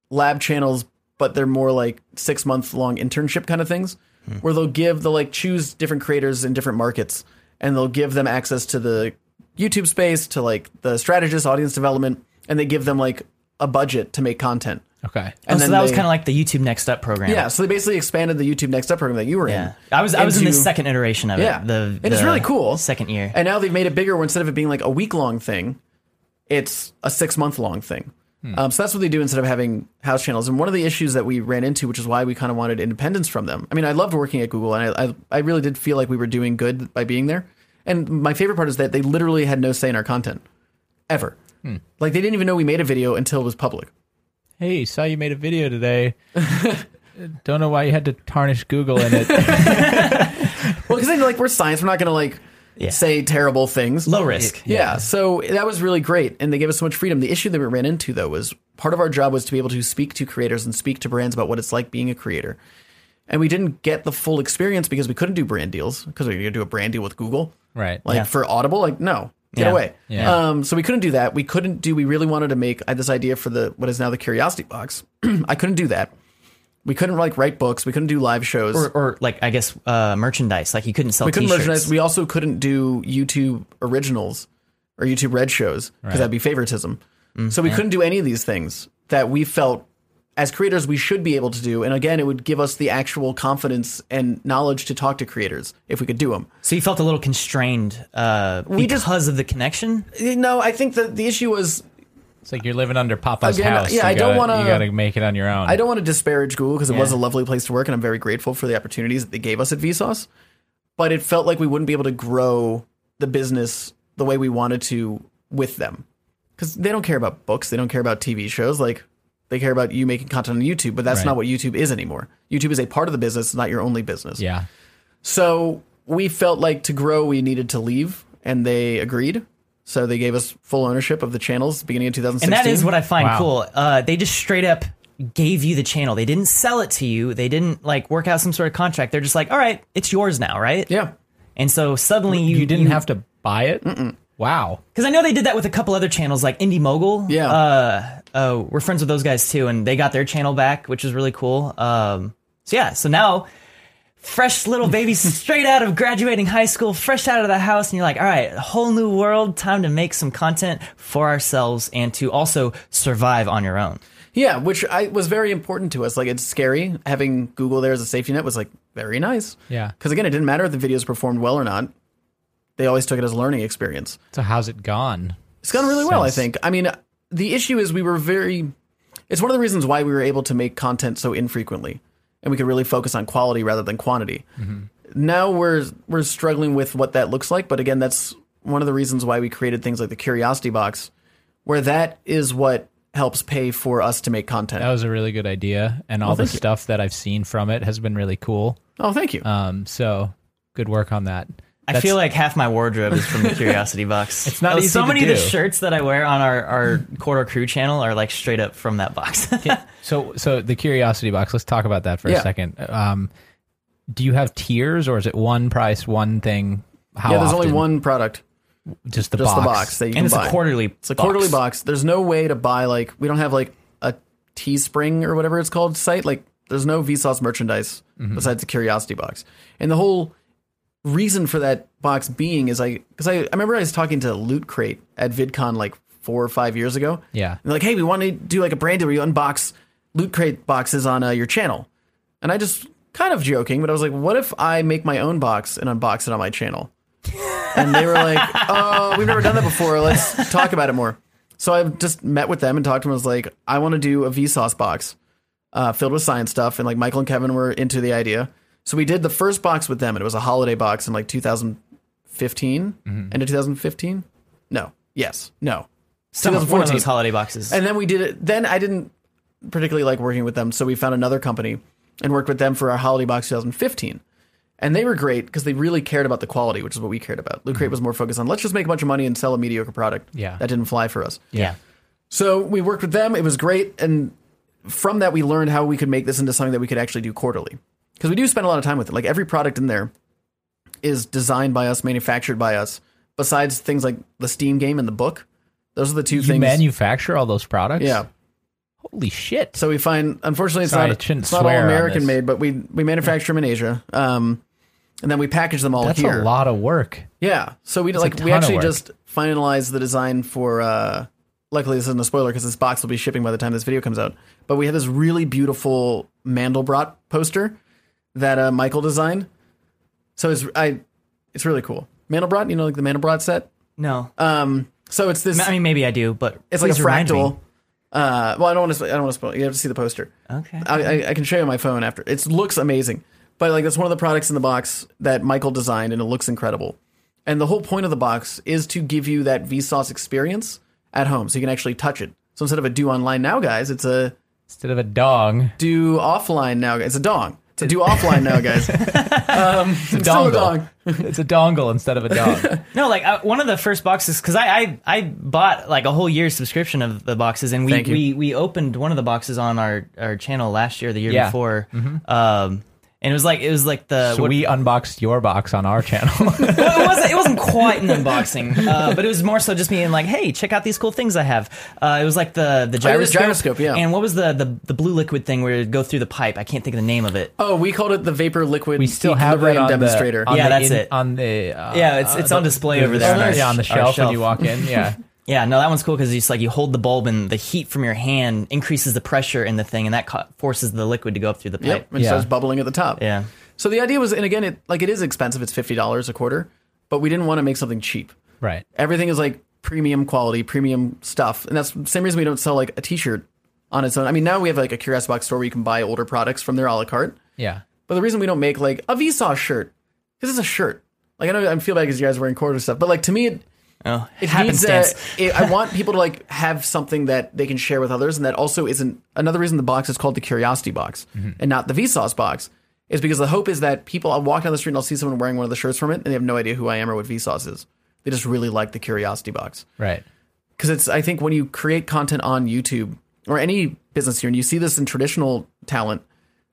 lab channels but they're more like six month long internship kind of things where they'll give they'll like choose different creators in different markets and they'll give them access to the youtube space to like the strategist audience development and they give them like a budget to make content Okay. Oh, so that was kind of like the YouTube Next Up program. yeah so they basically expanded the youtube next up program that you were yeah. in I was I was in the second iteration of Yeah. it. The, And it's the really cool. Second year. And now they've made it bigger where instead of it being like a week long thing, it's a six month long thing. Um, so that's what they do instead of having house channels. And one of the issues that we ran into, which is why we kind of wanted independence from them. I mean, I loved working at Google and I, I, I really did feel like we were doing good by being there. And my favorite part is that they literally had no say in our content ever. Hmm. Like they didn't even know we made a video until it was public. Hey, saw you made a video today. Don't know why you had to tarnish Google in it. Well, because like we're science, we're not going to like Yeah. say terrible things. Low risk. Yeah. So that was really great. And they gave us so much freedom. The issue that we ran into, though, was part of our job was to be able to speak to creators and speak to brands about what it's like being a creator. And we didn't get the full experience because we couldn't do brand deals because we were going to do a brand deal with Google. right. Like Yeah. for Audible, like, no, get Yeah. away. Yeah. Um, so we couldn't do that. We couldn't do, we really wanted to make I had this idea for the, what is now the Curiosity Box. I couldn't do that. We couldn't like write books. We couldn't do live shows. Or, or like I guess uh, merchandise. Like you couldn't sell we couldn't t-shirts. merchandise. We also couldn't do YouTube originals or YouTube Red shows because that'd be favoritism. Mm, so we couldn't do any of these things that we felt as creators we should be able to do. And again, it would give us the actual confidence and knowledge to talk to creators if we could do them. So you felt a little constrained uh, We because just- of the connection. No, I think that the issue was It's like you're living under Papa's Again, house. yeah, You I don't wanna- You got to make it on your own. I don't want to disparage Google because it was a lovely place to work, and I'm very grateful for the opportunities that they gave us at Vsauce. But it felt like we wouldn't be able to grow the business the way we wanted to with them because they don't care about books, they don't care about TV shows. Like they care about you making content on YouTube, but that's Right. not what YouTube is anymore. YouTube is a part of the business, not your only business. Yeah. So we felt like to grow, we needed to leave, and they agreed. So they gave us full ownership of the channels beginning of 2016. And that is what I find Wow. cool. Uh, they just straight up gave you the channel. They didn't sell it to you. They didn't like work out some sort of contract. They're just like, all right, it's yours now, right? yeah. And so suddenly you You didn't have to buy it. Wow. because I know they did that with a couple other channels like Indy Mogul. Yeah. Uh, uh, we're friends with those guys too, and they got their channel back, which is really cool. Um, so yeah, so now fresh little baby straight out of graduating high school, fresh out of the house, and you're like, all right, a whole new world, time to make some content for ourselves and to also survive on your own. Yeah, which I was very important to us. Like it's scary having Google there as a safety net was like very nice. Yeah. Because again, it didn't matter if the videos performed well or not. They always took it as a learning experience. So how's it gone? It's gone really well, I think. I mean, the issue is we were very. It's one of the reasons why we were able to make content so infrequently, and we could really focus on quality rather than quantity. Now we're we're struggling with what that looks like, but again, that's one of the reasons why we created things like the Curiosity Box, where that is what helps pay for us to make content. That was a really good idea, and all the thank you. stuff that I've seen from it has been really cool. oh, thank you. Um, so good work on that. I feel like half my wardrobe is from the Curiosity Box. It's not Oh, easy So to many of the shirts that I wear on our our Corridor Crew channel are like straight up from that box. So, so the curiosity box. Let's talk about that for Yeah. a second. Um, do you have tiers, or is it one price, one thing? How yeah, there's only one product, just the just box. the box that you and can it's buy. a quarterly. It's a quarterly box. There's no way to buy like we don't have like a Teespring or whatever it's called site. Like there's no Vsauce merchandise besides the Curiosity box. And the whole reason for that box being is like because I, I remember I was talking to Loot Crate at VidCon like four or five years ago. Yeah. And they're like, hey, we want to do like a brand deal where you unbox Loot Crate boxes on uh, your channel. And I just kind of joking, but I was like, what if I make my own box and unbox it on my channel? And they were like, oh, we've never done that before. Let's talk about it more. So I just met with them and talked to them. I was like, I want to do a Vsauce box uh, filled with science stuff. And like Michael and Kevin were into the idea. So we did the first box with them, and it was a holiday box in like 2015. Mm-hmm. End of 2015? No. Yes. No. Some, one of 2014. those holiday boxes. And then we did it. Then I didn't particularly like working with them, so we found another company and worked with them for our holiday box 2015. And they were great because they really cared about the quality, which is what we cared about. Loot Crate mm-hmm. was more focused on let's just make a bunch of money and sell a mediocre product. Yeah. that didn't fly for us. yeah. So we worked with them. It was great, and from that we learned how we could make this into something that we could actually do quarterly. Because we do spend a lot of time with it. Like every product in there is designed by us, manufactured by us. Besides things like the Steam game and the book, those are the two You things. manufacture all those products? yeah. Holy shit. So we find, unfortunately, it's Sorry, not, it's not all American made, but we we manufacture them in Asia, um, and then we package them all That's here. a lot of work. Yeah. So we a like we actually just finalized the design for. Uh, luckily, this isn't a spoiler because this box will be shipping by the time this video comes out. But we have this really beautiful Mandelbrot poster that uh, Michael designed. So it's I, it's really cool. Mandelbrot, you know, like the Mandelbrot set. No. Um, so it's this. I mean, maybe I do, but it's like a fractal. Uh, well, I don't want to. I don't want to spoil. You have to see the poster. Okay. I, I, I can show you on my phone after. It looks amazing, but like that's one of the products in the box that Michael designed, and it looks incredible. And the whole point of the box is to give you that Vsauce experience at home, so you can actually touch it. So instead of a do online now, guys, it's a Instead of a dong, do offline now. guys. It's a dong. To do offline now, guys. Um, it's a dongle. dong. it's a dongle instead of a dog. No, like uh, one of the first boxes because I, I I bought like a whole year's subscription of the boxes, and we we we opened one of the boxes on our our channel last year, the year Yeah. before. Um, and it was like it was like the so what- we unboxed your box on our channel. well, it wasn't it wasn't quite an unboxing, uh, but it was more so just me being like, hey, check out these cool things I have. Uh, it was like the the Oh, gyroscope, gyroscope, yeah. And what was the, the the blue liquid thing where it would go through the pipe? I can't think of the name of it. Oh, we called it the vapor liquid we still have that equilibrium on demonstrator. The, on Yeah, the that's in- it. On the uh, Yeah, it's- it's on display over there on yeah, on the sh- our shelf when you walk in. Yeah, Yeah, no, that one's cool because it's like you hold the bulb and the heat from your hand increases the pressure in the thing, and that co- forces the liquid to go up through the pipe. Yep, and Yeah. starts bubbling at the top. Yeah. So the idea was, and again, it like it is expensive. It's fifty dollars a quarter, but we didn't want to make something cheap. right. Everything is like premium quality, premium stuff, and that's the same reason we don't sell like a T-shirt on its own. I mean, now we have like a Curiosity Box store where you can buy older products from their a la carte. Yeah, But the reason we don't make like a Vsauce shirt because it's a shirt. Like I know I feel bad because you guys are wearing quarter stuff, but like to me, it, Oh, it needs, happens. it, I want people to like have something that they can share with others, and that also isn't another reason the box is called the Curiosity Box mm-hmm. and not the Vsauce box. Is because the hope is that people I'll walk down the street and I'll see someone wearing one of the shirts from it, and they have no idea who I am or what Vsauce is. They just really like the Curiosity Box right. because it's I think when you create content on YouTube or any business here and you see this in traditional talent,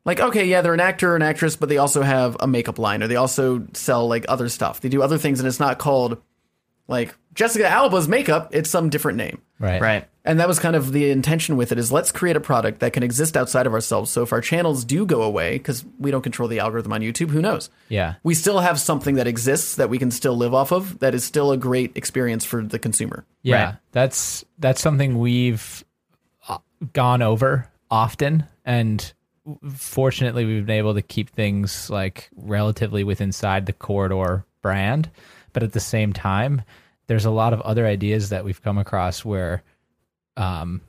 like okay, yeah, they're an actor or an actress, but they also have a makeup line or they also sell like other stuff. They do other things and it's not called like Jessica Alba's makeup, it's some different name. Right. right. And that was kind of the intention with it is let's create a product that can exist outside of ourselves. So if our channels do go away, because we don't control the algorithm on YouTube, who knows? Yeah. We still have something that exists that we can still live off of that is still a great experience for the consumer. Yeah, Right. that's that's something we've uh, gone over often, and fortunately, we've been able to keep things like relatively within inside the corridor brand. But at the same time, there's a lot of other ideas that we've come across where, um,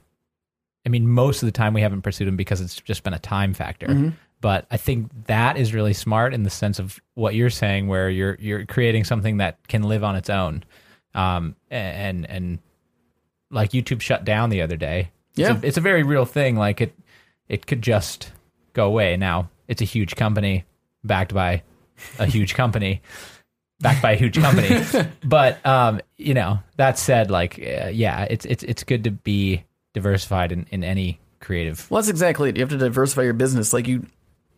I mean, most of the time we haven't pursued them because it's just been a time factor. But I think that is really smart in the sense of what you're saying, where you're you're creating something that can live on its own um, and and like YouTube shut down the other day. Yeah. it's a, it's a very real thing. Like it, it could just go away. Now it's a huge company backed by a huge company, backed by a huge company. but um, you know, that said, like uh, yeah, it's it's it's good to be diversified in in any creative. Well, that's exactly it. You have to diversify your business. Like you,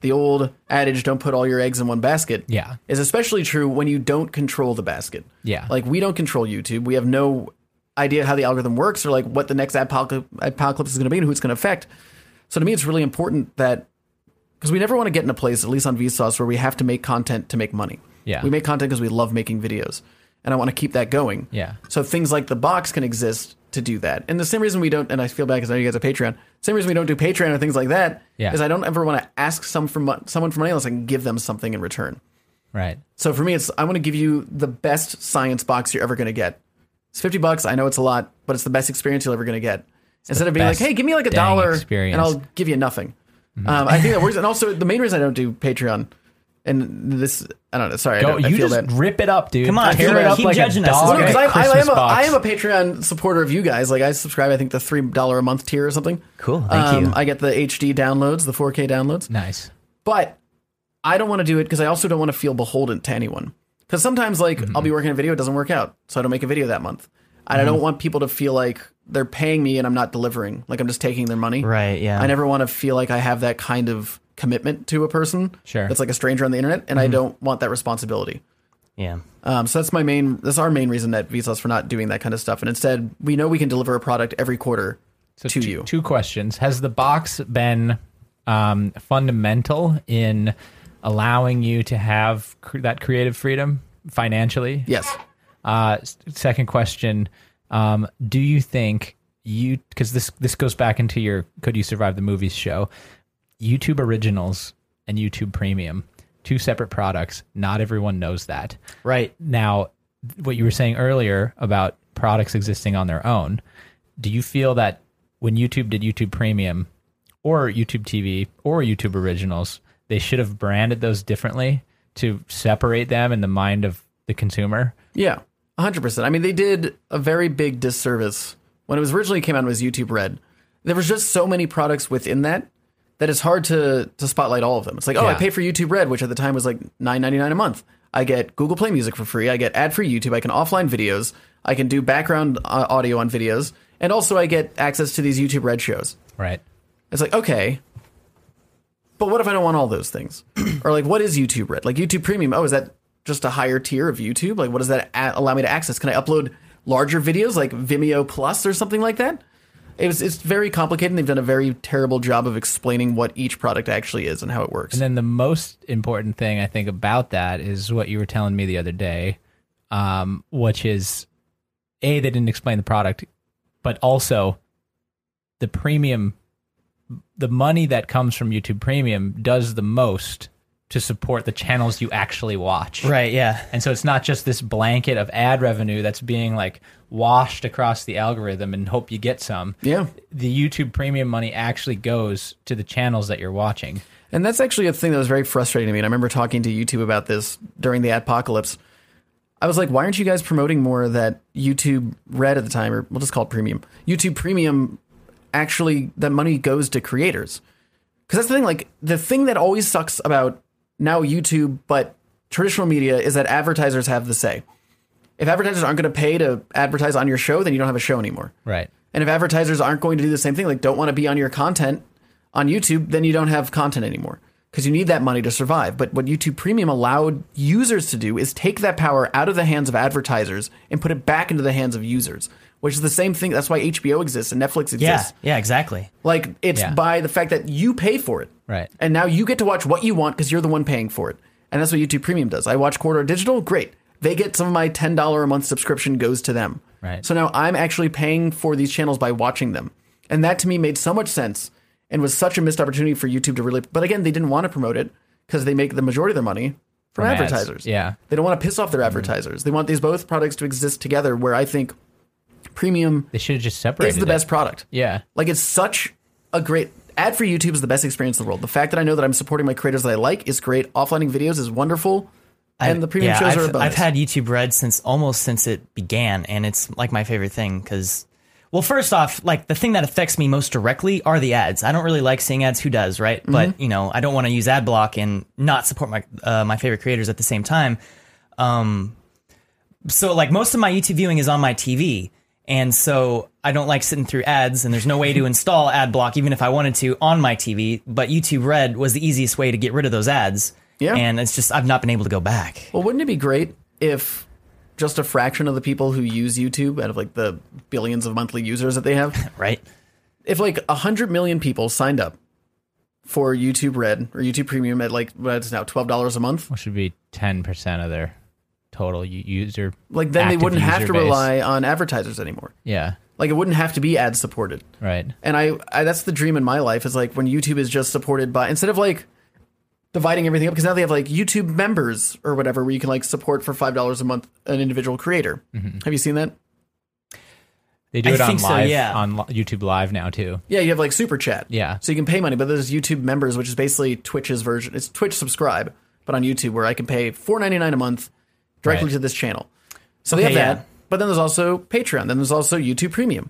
the old adage, don't put all your eggs in one basket. Yeah. Is especially true when you don't control the basket. Yeah. Like we don't control YouTube. We have no idea how the algorithm works or like what the next apocalypse, apocalypse is going to be and who it's going to affect. So to me, it's really important that because we never want to get in a place, at least on Vsauce, where we have to make content to make money. Yeah. We make content because we love making videos, and I want to keep that going. Yeah. So things like the box can exist to do that. And the same reason we don't, and I feel bad because I know you guys are Patreon. Same reason we don't do Patreon or things like that Yeah. is I don't ever want to ask some for mon- someone for money unless I can give them something in return. Right. So for me, it's I want to give you the best science box you're ever going to get. It's fifty bucks. I know it's a lot, but it's the best experience you're ever going to get. Instead of being like, "Hey, give me like a dollar, experience. and I'll give you nothing." Um, I think that works. And also, the main reason I don't do Patreon, and this, I don't know. Sorry, I, don't, I You feel just bad. rip it up, dude. Come on, tear keep- it up keep like judging a us. dog. Well, no, at because a I, I, I, Christmas am a, box. I am a Patreon supporter of you guys. Like I subscribe, I think the three dollar a month tier or something. Cool, thank um, you. I get the HD downloads, the 4K downloads. nice. But I don't want to do it because I also don't want to feel beholden to anyone. Because sometimes, like, mm-hmm. I'll be working a video, it doesn't work out, so I don't make a video that month. And I don't mm-hmm. want people to feel like they're paying me and I'm not delivering, like I'm just taking their money. Right, yeah. I never want to feel like I have that kind of commitment to a person. Sure. That's like a stranger on the internet, and I don't want that responsibility. yeah. Um, so that's my main. That's our main reason at Vsauce for not doing that kind of stuff. And instead, we know we can deliver a product every quarter So to two, you. Two questions. Has the box been um, fundamental in allowing you to have cr- that creative freedom financially? Yes. Uh, second question: um, Do you think you because this this goes back into your "Could You Survive the Movies" show? YouTube Originals and YouTube Premium, two separate products. Not everyone knows that. Right. Now, what you were saying earlier about products existing on their own, do you feel that when YouTube did YouTube Premium or YouTube TV or YouTube Originals, they should have branded those differently to separate them in the mind of the consumer? Yeah, 100%. I mean, they did a very big disservice. When it was originally came out, it was YouTube Red. there was just so many products within that that it's hard to to spotlight all of them. It's like, oh, I Yeah. pay for YouTube Red, which at the time was like nine ninety nine a month. I get Google Play Music for free. I get ad free YouTube. I can offline videos. I can do background uh, audio on videos, and also I get access to these YouTube Red shows. Right. It's like, okay, but what if I don't want all those things? or like, what is YouTube Red? Like YouTube Premium? Oh, is that just a higher tier of YouTube? Like, what does that a- allow me to access? Can I upload larger videos like Vimeo Plus or something like that? It was, it's very complicated. and They've done a very terrible job of explaining what each product actually is and how it works. And then the most important thing I think about that is what you were telling me the other day, um, which is a they didn't explain the product, but also the premium, the money that comes from YouTube Premium does the most to support the channels you actually watch. Right. Yeah. And so it's not just this blanket of ad revenue that's being like washed across the algorithm and hope you get some. yeah. The YouTube premium money actually goes to the channels that you're watching. And that's actually a thing that was very frustrating to me. And I remember talking to YouTube about this during the apocalypse. I was like, why aren't you guys promoting more that YouTube Red at the time, or we'll just call it Premium? YouTube Premium actually, that money goes to creators. Because that's the thing, like, the thing that always sucks about now YouTube, but traditional media is that advertisers have the say. If advertisers aren't going to pay to advertise on your show, then you don't have a show anymore. Right. And if advertisers aren't going to do the same thing, like don't want to be on your content on YouTube, then you don't have content anymore because you need that money to survive. But what YouTube Premium allowed users to do is take that power out of the hands of advertisers and put it back into the hands of users, which is the same thing. That's why HBO exists and Netflix Yeah. exists. Yeah. Exactly. Like it's Yeah. by the fact that you pay for it. Right. And now you get to watch what you want because you're the one paying for it. And that's what YouTube Premium does. I watch Corridor Digital, great. They get some of my $10 a month subscription goes to them. Right. So now I'm actually paying for these channels by watching them. And that to me made so much sense and was such a missed opportunity for YouTube to really but again, they didn't want to promote it because they make the majority of their money from, From ads. advertisers. Yeah. They don't want to piss off their mm-hmm. advertisers. They want these both products to exist together where I think premium They should have just separated is the it. best product. Yeah. Like it's such a great ad for YouTube is the best experience in the world. The fact that I know that I'm supporting my creators that I like is great. Offlining videos is wonderful, and the premium yeah, shows I've, are a bonus. I've had YouTube Red since almost since it began, and it's like my favorite thing because, well, first off, like the thing that affects me most directly are the ads. I don't really like seeing ads. Who does, right? Mm-hmm. But you know, I don't want to use ad block and not support my uh, my favorite creators at the same time. Um, so like most of my YouTube viewing is on my TV. And so I don't like sitting through ads, and there's no way to install ad block, even if I wanted to, on my TV. But YouTube Red was the easiest way to get rid of those ads. Yeah. And it's just, I've not been able to go back. well, wouldn't it be great if just a fraction of the people who use YouTube out of like the billions of monthly users that they have, Right? if like hundred million people signed up for YouTube Red or YouTube Premium at like what it's now twelve dollars a month, Which would be 10% of their total user. like then they wouldn't have to base. rely on advertisers anymore. Yeah. Like it wouldn't have to be ad supported. Right. And I, I that's the dream in my life is like when YouTube is just supported by instead of like dividing everything up because now they have like YouTube members or whatever where you can like support for five dollars a month an individual creator. Mm-hmm. Have you seen that? They do I it on think so, live yeah. on YouTube Live now too. Yeah, you have like super chat. Yeah. So you can pay money, but there's YouTube members, which is basically Twitch's version. It's Twitch subscribe, but on YouTube where I can pay four ninety nine a month directly Right. to this channel. So they Okay, have yeah. that. But then there's also Patreon. Then there's also YouTube Premium.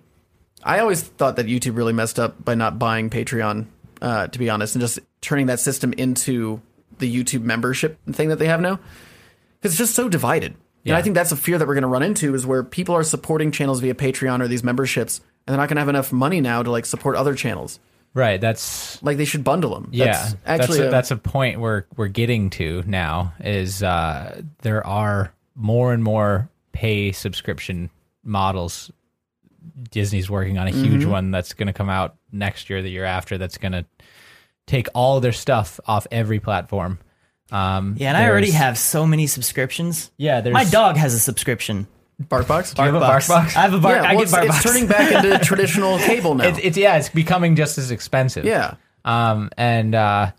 I always thought that YouTube really messed up by not buying Patreon, uh, to be honest, and just turning that system into the YouTube membership thing that they have now. Because it's just so divided. And Yeah. I think that's a fear that we're going to run into is where people are supporting channels via Patreon or these memberships, and they're not going to have enough money now to like support other channels. Right. That's Like they should bundle them. yeah. That's actually that's a, a- that's a point we're we're getting to now is uh there are more and more pay subscription models. Disney's working on a huge Mm-hmm. one that's going to come out next year, the year after. That's going to take all their stuff off every platform. Um, Yeah, and I already have so many subscriptions. Yeah, there's My dog has a subscription. BarkBox. you have a Barkbox. Barkbox? I have a bark. yeah, I well, get it's, it's turning back into traditional cable now. It's, it's yeah, it's becoming just as expensive. yeah, Um, and uh,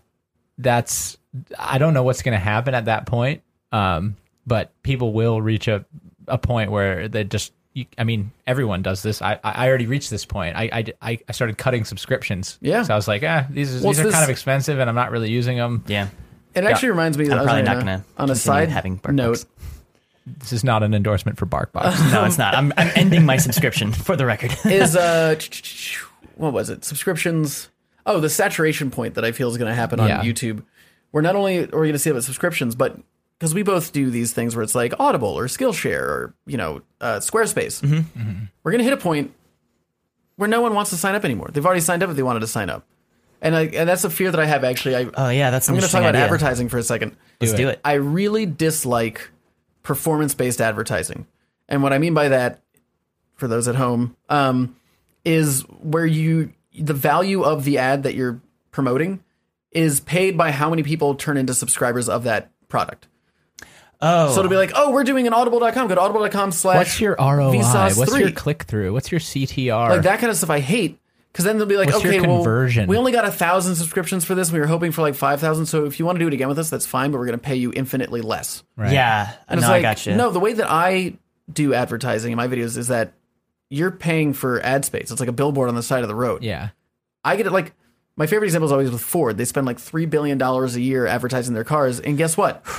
that's I don't know what's going to happen at that point. Um, but people will reach a a point where they just. You, I mean, everyone does this. I I already reached this point. I I, I started cutting subscriptions. Yeah. So I was like, ah, these Well, these are it's kind of expensive, and I'm not really using them. yeah. it actually reminds me. I'm I was probably on not a- going to on a side having Barkbox. note. This is not an endorsement for BarkBox. No, it's not. I'm, I'm ending my subscription for the record. is uh what was it? Subscriptions. Oh, the saturation point that I feel is going to happen on Yeah. YouTube. Where not only are we going to see it with subscriptions, but because we both do these things where it's like Audible or Skillshare or you know uh, Squarespace, we're going to hit a point where no one wants to sign up anymore. They've already signed up if they wanted to sign up, and I, and that's a fear that I have. Actually, I, oh yeah, that's I'm going to talk interesting about advertising for a second. Let's do it. I really dislike performance based advertising. And what I mean by that, for those at home, um, is where you, the value of the ad that you're promoting is paid by how many people turn into subscribers of that product. Oh, So it'll be like, oh, we're doing an audible.com. Go to audible.com slash What's your ROI? Vsauce What's 3. your click through? What's your CTR? like that kind of stuff I hate because then they'll be like, What's your okay, well, we only got a thousand subscriptions for this. We were hoping for like five thousand. So if you want to do it again with us, that's fine, but we're going to pay you infinitely less. Right. Yeah, And no, it's like, I got you. no, the way that I do advertising in my videos is that you're paying for ad space. It's like a billboard on the side of the road. Yeah. I get it like my favorite example is always with Ford. They spend like three billion dollars a year advertising their cars, and guess what?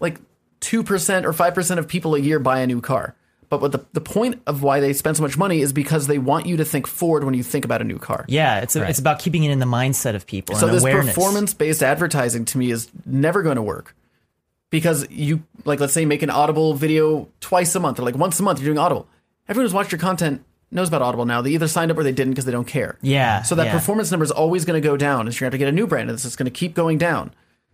Like two percent or five percent of people a year buy a new car. But what the the point of why they spend so much money is because they want you to think Ford when you think about a new car. Yeah, it's it's about keeping it in the mindset of people. So and this performance based advertising to me is never going to work because you like let's say make an Audible video twice a month or like once a month you're doing Audible. Everyone who's watched your content knows about Audible now. They either signed up or they didn't because they don't care. Yeah, So that yeah. performance number is always going to go down, and so you're going to have to get a new brand, and it's just going to keep going down.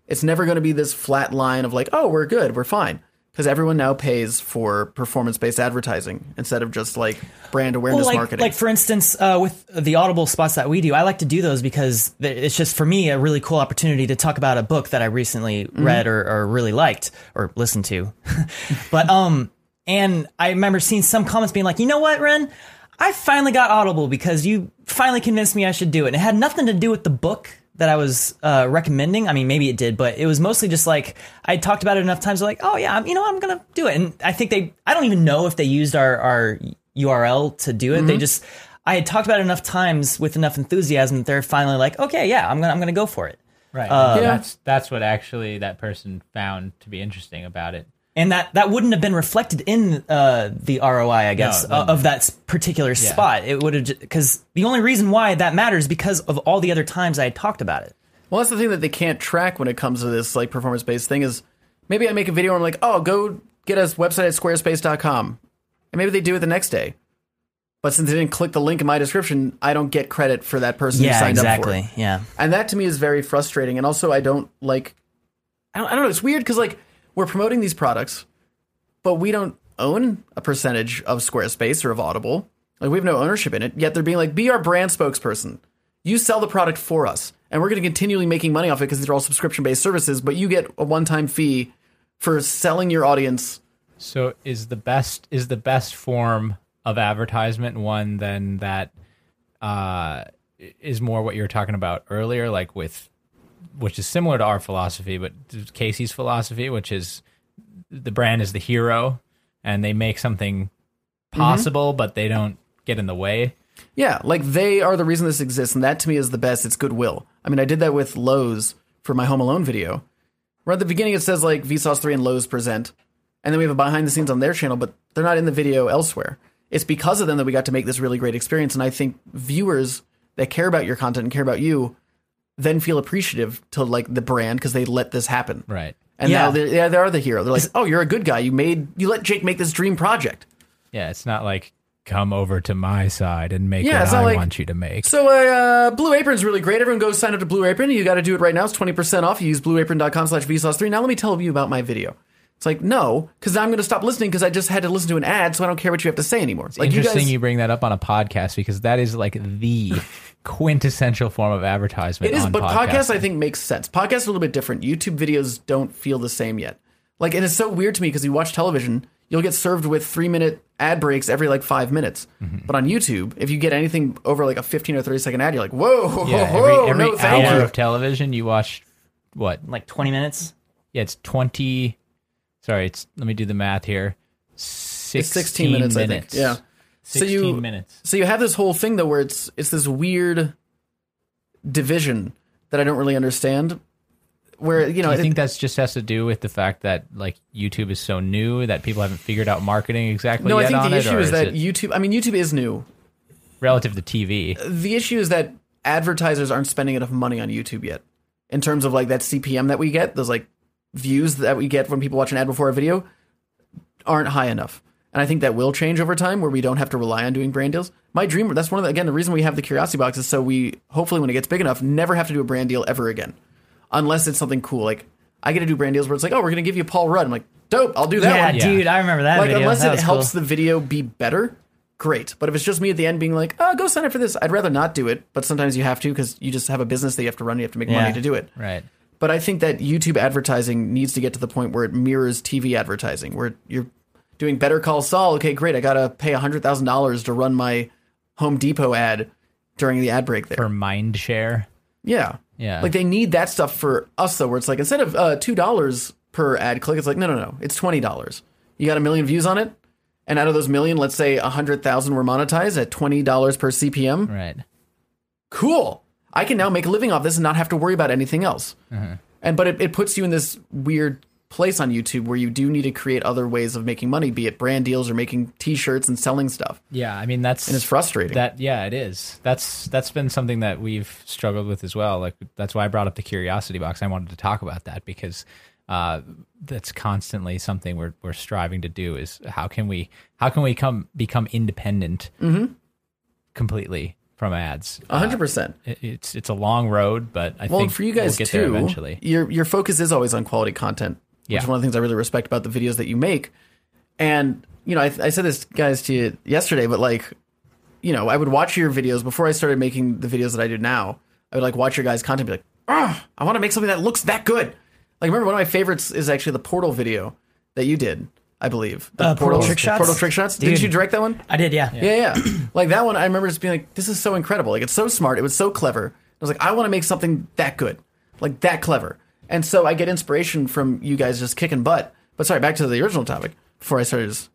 It's never going to be this flat line of like, oh, we're good, we're fine. Because everyone now pays for performance based advertising instead of just like brand awareness Well, like, marketing. like for instance, uh, with the Audible spots that we do, I like to do those because it's just for me a really cool opportunity to talk about a book that I recently Mm-hmm. read or, or really liked or listened to. but um, and I remember seeing some comments being like, you know what, Ren, I finally got Audible because you finally convinced me I should do it. And it had nothing to do with the book that I was uh, recommending. I mean, maybe it did, but it was mostly just like I talked about it enough times. Like, oh yeah, I'm, you know, I'm gonna do it. And I think they, I don't even know if they used our our URL to do it. Mm-hmm. They just, I had talked about it enough times with enough enthusiasm that they're finally like, okay, yeah, I'm gonna I'm gonna go for it. Right. Yeah. That's that's what actually that person found to be interesting about it. And that, that wouldn't have been reflected in uh, the ROI, I guess, it uh, of that particular spot. It would have because the only reason why that matters is because of all the other times I had talked about it. Well, that's the thing that they can't track when it comes to this like performance based thing is maybe I make a video and I'm like, oh, go get us website at squarespace.com. And maybe they do it the next day. But since they didn't click the link in my description, I don't get credit for that person who Yeah, signed up for exactly. it. Yeah. And that to me is very frustrating. And also, I don't like, I don't, I don't know, it's weird because like we're promoting these products, but we don't own a percentage of Squarespace or of Audible. Like we have no ownership in it. Yet they're being like, be our brand spokesperson. You sell the product for us, and we're going to continually making money off it because these are all subscription based services. But you get a one time fee for selling your audience. So is the best is the best form of advertisement one then that uh, is more what you were talking about earlier, like with which is similar to our philosophy, but Casey's philosophy, which is the brand is the hero, and they make something mm-hmm. possible, but they don't get in the way. Yeah, like they are the reason this exists, and that to me is the best. It's goodwill. I mean, I did that with Lowe's for my Home Alone video. Where at the beginning it says like Vsauce 3 and Lowe's present, and then we have a behind the scenes on their channel, but they're not in the video elsewhere. It's because of them that we got to make this really great experience, and I think viewers that care about your content and care about you then feel appreciative to like the brand because they let this happen. Right. And Yeah. now they're, yeah, they are the hero. They're like, oh, you're a good guy. You made you let Jake make this dream project. Yeah, it's not like come over to my side and make Yeah, what I like- want you to make. So uh, Blue Apron's really great. Everyone go sign up to Blue Apron. You got to do it right now. It's 20% off. You use blueapron.com slash vsauce3. Now let me tell you about my video. It's like, no, because I'm going to stop listening because I just had to listen to an ad, so I don't care what you have to say anymore. like Interesting you, guys, bring that up on a podcast because that is like the quintessential form of advertisement. It is, on but podcasts I think makes sense. Podcasts are a little bit different. YouTube videos don't feel the same yet. Like, and it's so weird to me because you watch television, you'll get served with three minute ad breaks every like five minutes. Mm-hmm. But on YouTube, if you get anything over like a 15 or 30 second ad, you're like, whoa, yeah, whoa, every, every no, thank hour you. of television you watch what? Like 20 minutes. Yeah, it's twenty. Sorry, it's let me do the math here. Sixteen It's 16 minutes, I think. minutes. Yeah. So sixteen you- minutes. So you have this whole thing though where it's it's this weird division that I don't really understand. Where you know, it- think that's just has to do with the fact that like YouTube is so new that people haven't figured out marketing exactly no, I think the issue is that YouTube. I mean, YouTube is new. relative to TV. the issue is that advertisers aren't spending enough money on YouTube yet. In terms of like that CPM that we get, those like views that we get when people watch an ad before a video aren't high enough. And I think that will change over time where we don't have to rely on doing brand deals. My dream that's one of the again the reason we have the curiosity box is so we hopefully when it gets big enough, never have to do a brand deal ever again. Unless it's something cool. Like I get to do brand deals where it's like, oh, we're gonna give you Paul Rudd. I'm like, dope, I'll do that yeah, one. Yeah. dude, I remember that Like video. unless That it helps cool. the video be better, great. But if it's just me at the end being like, oh, go sign up for this, I'd rather not do it. But sometimes you have to because you just have a business that you have to run. You have to make Yeah. money to do it. Right. But I think that YouTube advertising needs to get to the point where it mirrors TV advertising, where you're doing Better Call Saul. Okay, great. I gotta pay hundred thousand dollars to run my Home Depot ad during the ad break there. For mind share. yeah, Yeah. Like they need that stuff for us though, where it's like instead of uh, two dollars per ad click, it's like no, no, no, it's twenty dollars. You got a million views on it, and out of those million, let's say a hundred thousand were monetized at twenty dollars per CPM. Right. Cool. I can now make a living off this and not have to worry about anything else. And but it, it puts you in this weird place on YouTube where you do need to create other ways of making money, be it brand deals or making T-shirts and selling stuff. Yeah, I mean that's And it's frustrating. That yeah, it is. That's that's been something that we've struggled with as well. Like that's why I brought up the curiosity box. I wanted to talk about that because uh, that's constantly something we're we're striving to do. Is how can we how can we come become independent completely from ads? A hundred percent. It's it's a long road, but I Well, think for you guys we'll get too, there eventually. your your focus is always on quality content, which Yeah. is one of the things I really respect about the videos that you make. And you know, I, I said this guys to you yesterday, but like, you know, I would watch your videos before I started making the videos that I do now. I would like watch your guys' content, and be like, ah, I want to make something that looks that good. Like, remember one of my favorites is actually the Portal video that you did, I believe. The Uh, Portal Trick Shots? Portal trick shots. Did Dude. you direct that one? I did, yeah. Yeah, yeah. like that one, I remember just being like, this is so incredible. Like, it's so smart. It was so clever. I was like, I want to make something that good, like that clever. And so I get inspiration from you guys just kicking butt. But sorry, back to the original topic before I started just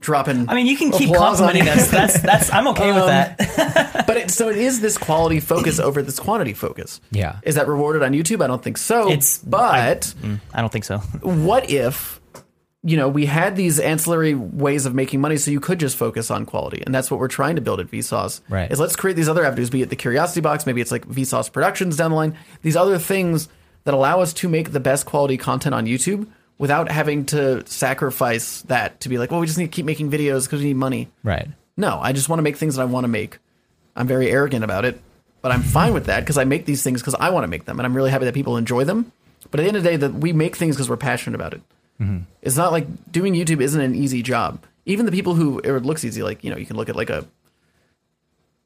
dropping. I mean, you can keep applause on complimenting us. That's that's. I'm okay with Um, that. but it, so it is this quality focus over this quantity focus. Yeah. Is that rewarded on YouTube? I don't think so. It's- but I don't think so. what if you know we had these ancillary ways of making money so you could just focus on quality and that's what we're trying to build at vsauce Right. is let's create these other avenues be it the curiosity box maybe it's like vsauce productions down the line these other things that allow us to make the best quality content on youtube without having to sacrifice that to be like well we just need to keep making videos because we need money Right. no i just want to make things that i want to make i'm very arrogant about it but i'm fine with that because i make these things because i want to make them and i'm really happy that people enjoy them but at the end of the day that we make things because we're passionate about it it's not like doing youtube isn't an easy job even the people who it looks easy like you know you can look at like a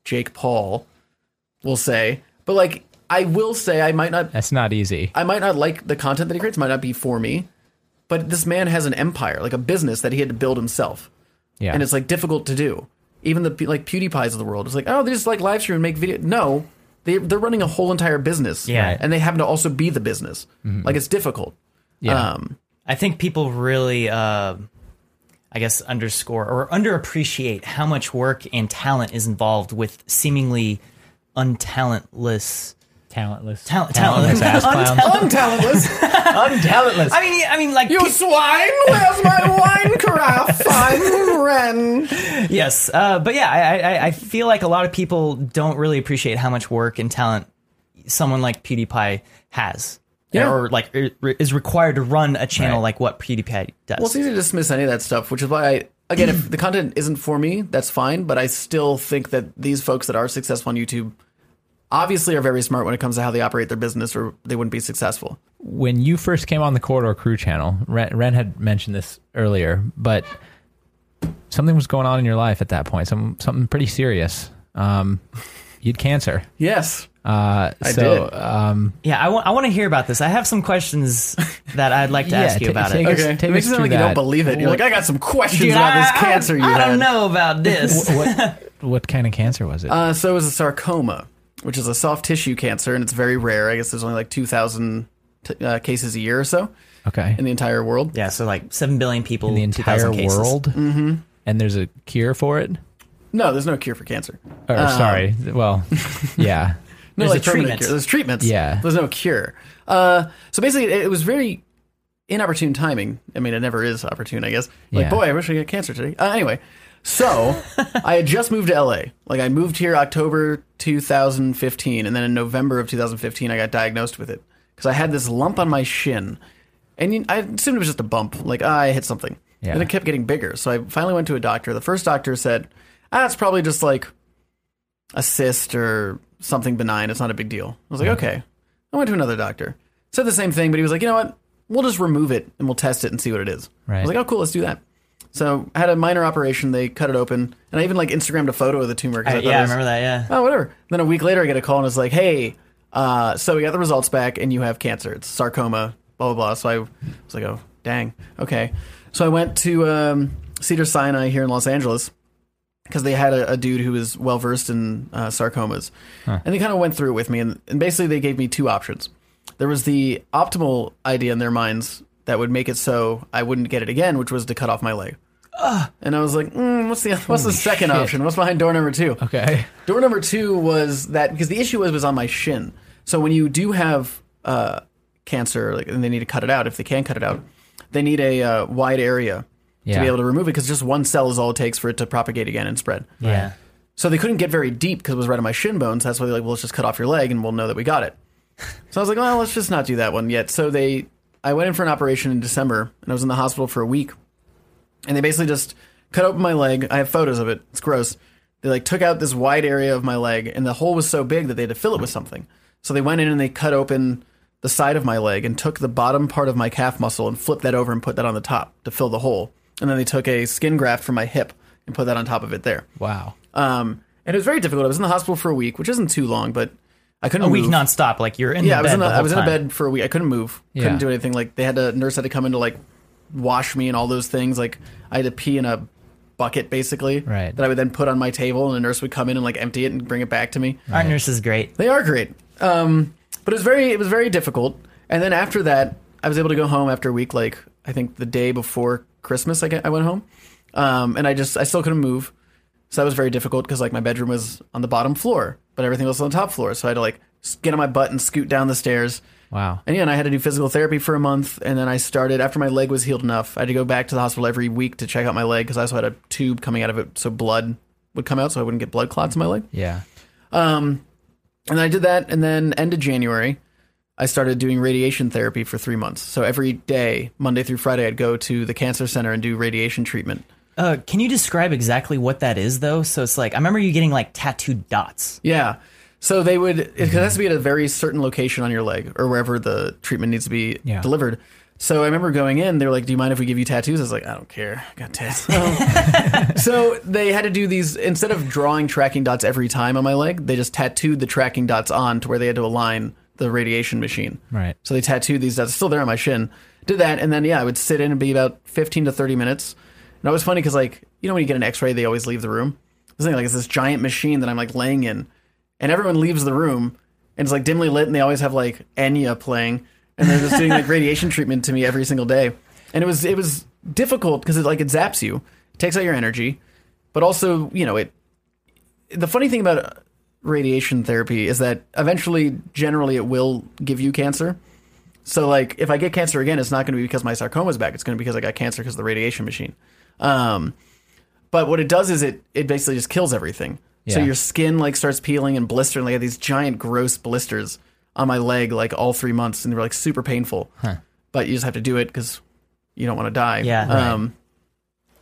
jake paul will say but like i will say i might not That's not easy. I might not like the content that he creates, might not be for me, but this man has an empire, like a business that he had to build himself. Yeah. And it's like difficult to do. Even the like PewDiePies of the world, it's like, oh, they just like live stream and make video. No, they they're running a whole entire business. Yeah. And they happen to also be the business. Like it's difficult. Yeah. Um, I think people really, uh, I guess, underscore or underappreciate how much work and talent is involved with seemingly untalentless. talentless. Talent- talentless talentless. ass clowns. untalentless. Untalentless. I mean, I mean, like you pe- swine! Where's my wine carafe? I'm Ren. yes, uh, but yeah, I, I, I feel like a lot of people don't really appreciate how much work and talent someone like PewDiePie has. Yeah. Or like is required to run a channel Right. like what PewDiePie does. Well, it's easy to dismiss any of that stuff, which is why I, again, if the content isn't for me, that's fine. But I still think that these folks that are successful on YouTube obviously are very smart when it comes to how they operate their business, or they wouldn't be successful. when you first came on the Corridor Crew channel, Ren, Ren had mentioned this earlier, but something was going on in your life at that point. Some something pretty serious. Um, you had cancer. Yes. Uh, I so did. um, yeah, I want I want to hear about this. I have some questions that I'd like to Yeah, ask you ta- about take it. us- Okay. take it makes us it sound through like you don't believe it. You're like, I got some questions Dude, about I, this I- cancer you I, had. don't know about this. what what kind of cancer was it? Uh, so it was a sarcoma, which is a soft tissue cancer, and it's very rare. I guess there's only like 2,000 t- uh, cases a year or so okay, in the entire world. yeah, so like seven billion people, in the entire 2,000 cases. world, mm-hmm. and there's a cure for it. No, there's no cure for cancer. Or, Um, sorry, well, yeah, No, There's like treatment. Cure. There's treatments. Yeah. There's no cure. Uh, so basically, it, it was very inopportune timing. I mean, it never is opportune, I guess. Like, Yeah. boy, I wish I get cancer today. Uh, anyway, So I had just moved to LA. Like I moved here October 2015, and then in November of 2015, I got diagnosed with it because I had this lump on my shin, and you- I assumed it was just a bump, like ah, I hit something. Yeah. And it kept getting bigger. So I finally went to a doctor. The first doctor said, "Ah, it's probably just like a cyst or something benign. It's not a big deal." I was like, "Okay." I went to another doctor. Said the same thing, but he was like, "You know what? We'll just remove it and we'll test it and see what it is." I was like, "Oh, cool, let's do that." So I had a minor operation. They cut it open, and I even like Instagrammed a photo of the tumor. 'cause I- I thought yeah, it I was- remember that. Yeah. Oh, whatever. Then a week later, I get a call and it's like, "Hey, uh, so we got the results back, and you have cancer. It's sarcoma." Blah blah blah. So I was like, "Oh, dang, okay." So I went to um, Cedars-Sinai here in Los Angeles because they had a, a dude who was well versed in uh, sarcomas, and they kind of went through it with me. And, and basically, they gave me two options. There was the optimal idea in their minds that would make it so I wouldn't get it again, which was to cut off my leg. And I was like, mm, "What's the what's the second shit. option? What's behind door number two? Okay. Door number two was that because the issue was was on my shin. So when you do have uh, cancer, like, and they need to cut it out, if they can cut it out, they need a uh, wide area Yeah. to be able to remove it because just one cell is all it takes for it to propagate again and spread. Yeah. So they couldn't get very deep because it was right on my shin bones. That's why they're like, well, let's just cut off your leg and we'll know that we got it. So I was like, well, let's just not do that one yet. So they, I went in for an operation in December and I was in the hospital for a week. And they basically just cut open my leg. I have photos of it. It's gross. They like took out this wide area of my leg and the hole was so big that they had to fill it with something. So they went in and they cut open the side of my leg and took the bottom part of my calf muscle and flipped that over and put that on the top to fill the hole. And then they took a skin graft from my hip and put that on top of it there. Wow. Um, and it was very difficult. I was in the hospital for a week, which isn't too long, but I couldn't A week nonstop. Like you're in yeah, I was in a, the I was in a bed for a week. I couldn't move. Yeah. Couldn't do anything. Like they had a nurse had to come in to like wash me and all those things. Like I had to pee in a bucket basically. Right. That I would then put on my table, and a nurse would come in and like empty it and bring it back to me. Our nurse is great. They are great. Um, but it was very it was very difficult. And then after that, I was able to go home after a week. Like I think the day before Christmas, I, get, I went home, um, and I just I still couldn't move. So that was very difficult because like my bedroom was on the bottom floor, but everything was on the top floor. So I had to like get on my butt and scoot down the stairs. Wow. And yeah, and I had to do physical therapy for a month, and then I started after my leg was healed enough. I had to go back to the hospital every week to check out my leg because I also had a tube coming out of it, so blood would come out, so I wouldn't get blood clots in my leg. Yeah. Um, and I did that, and then end of January, I started doing radiation therapy for three months. So every day, Monday through Friday, I'd go to the cancer center and do radiation treatment. Uh, can you describe exactly what that is, though? So it's like I remember you getting like tattooed dots. Yeah. So they would, it has to be at a very certain location on your leg or wherever the treatment needs to be Yeah. delivered. So I remember going in, they were like, Do you mind if we give you tattoos? I was like, I don't care. I got tattoos." so they had to do these, instead of drawing tracking dots every time on my leg, they just tattooed the tracking dots on to where they had to align the radiation machine. Right. So they tattooed these That's still there on my shin. Did that, and then, yeah, I would sit in and be about 15 to 30 minutes. And it was funny because, like, you know, when you get an x ray, they always leave the room. This thing, like, it's this giant machine that I'm, like, laying in and everyone leaves the room and it's like dimly lit and they always have like Enya playing and they're just doing like radiation treatment to me every single day. And it was it was difficult because it like it zaps you, it takes out your energy, but also, you know, it the funny thing about radiation therapy is that eventually generally it will give you cancer. So like if I get cancer again, it's not going to be because my sarcoma's back. It's going to be because I got cancer because of the radiation machine. Um, but what it does is it it basically just kills everything. So your skin like starts peeling and blistering. Like I had these giant gross blisters on my leg like all three months, and they were like super painful. But you just have to do it because you don't want to die. Yeah, right.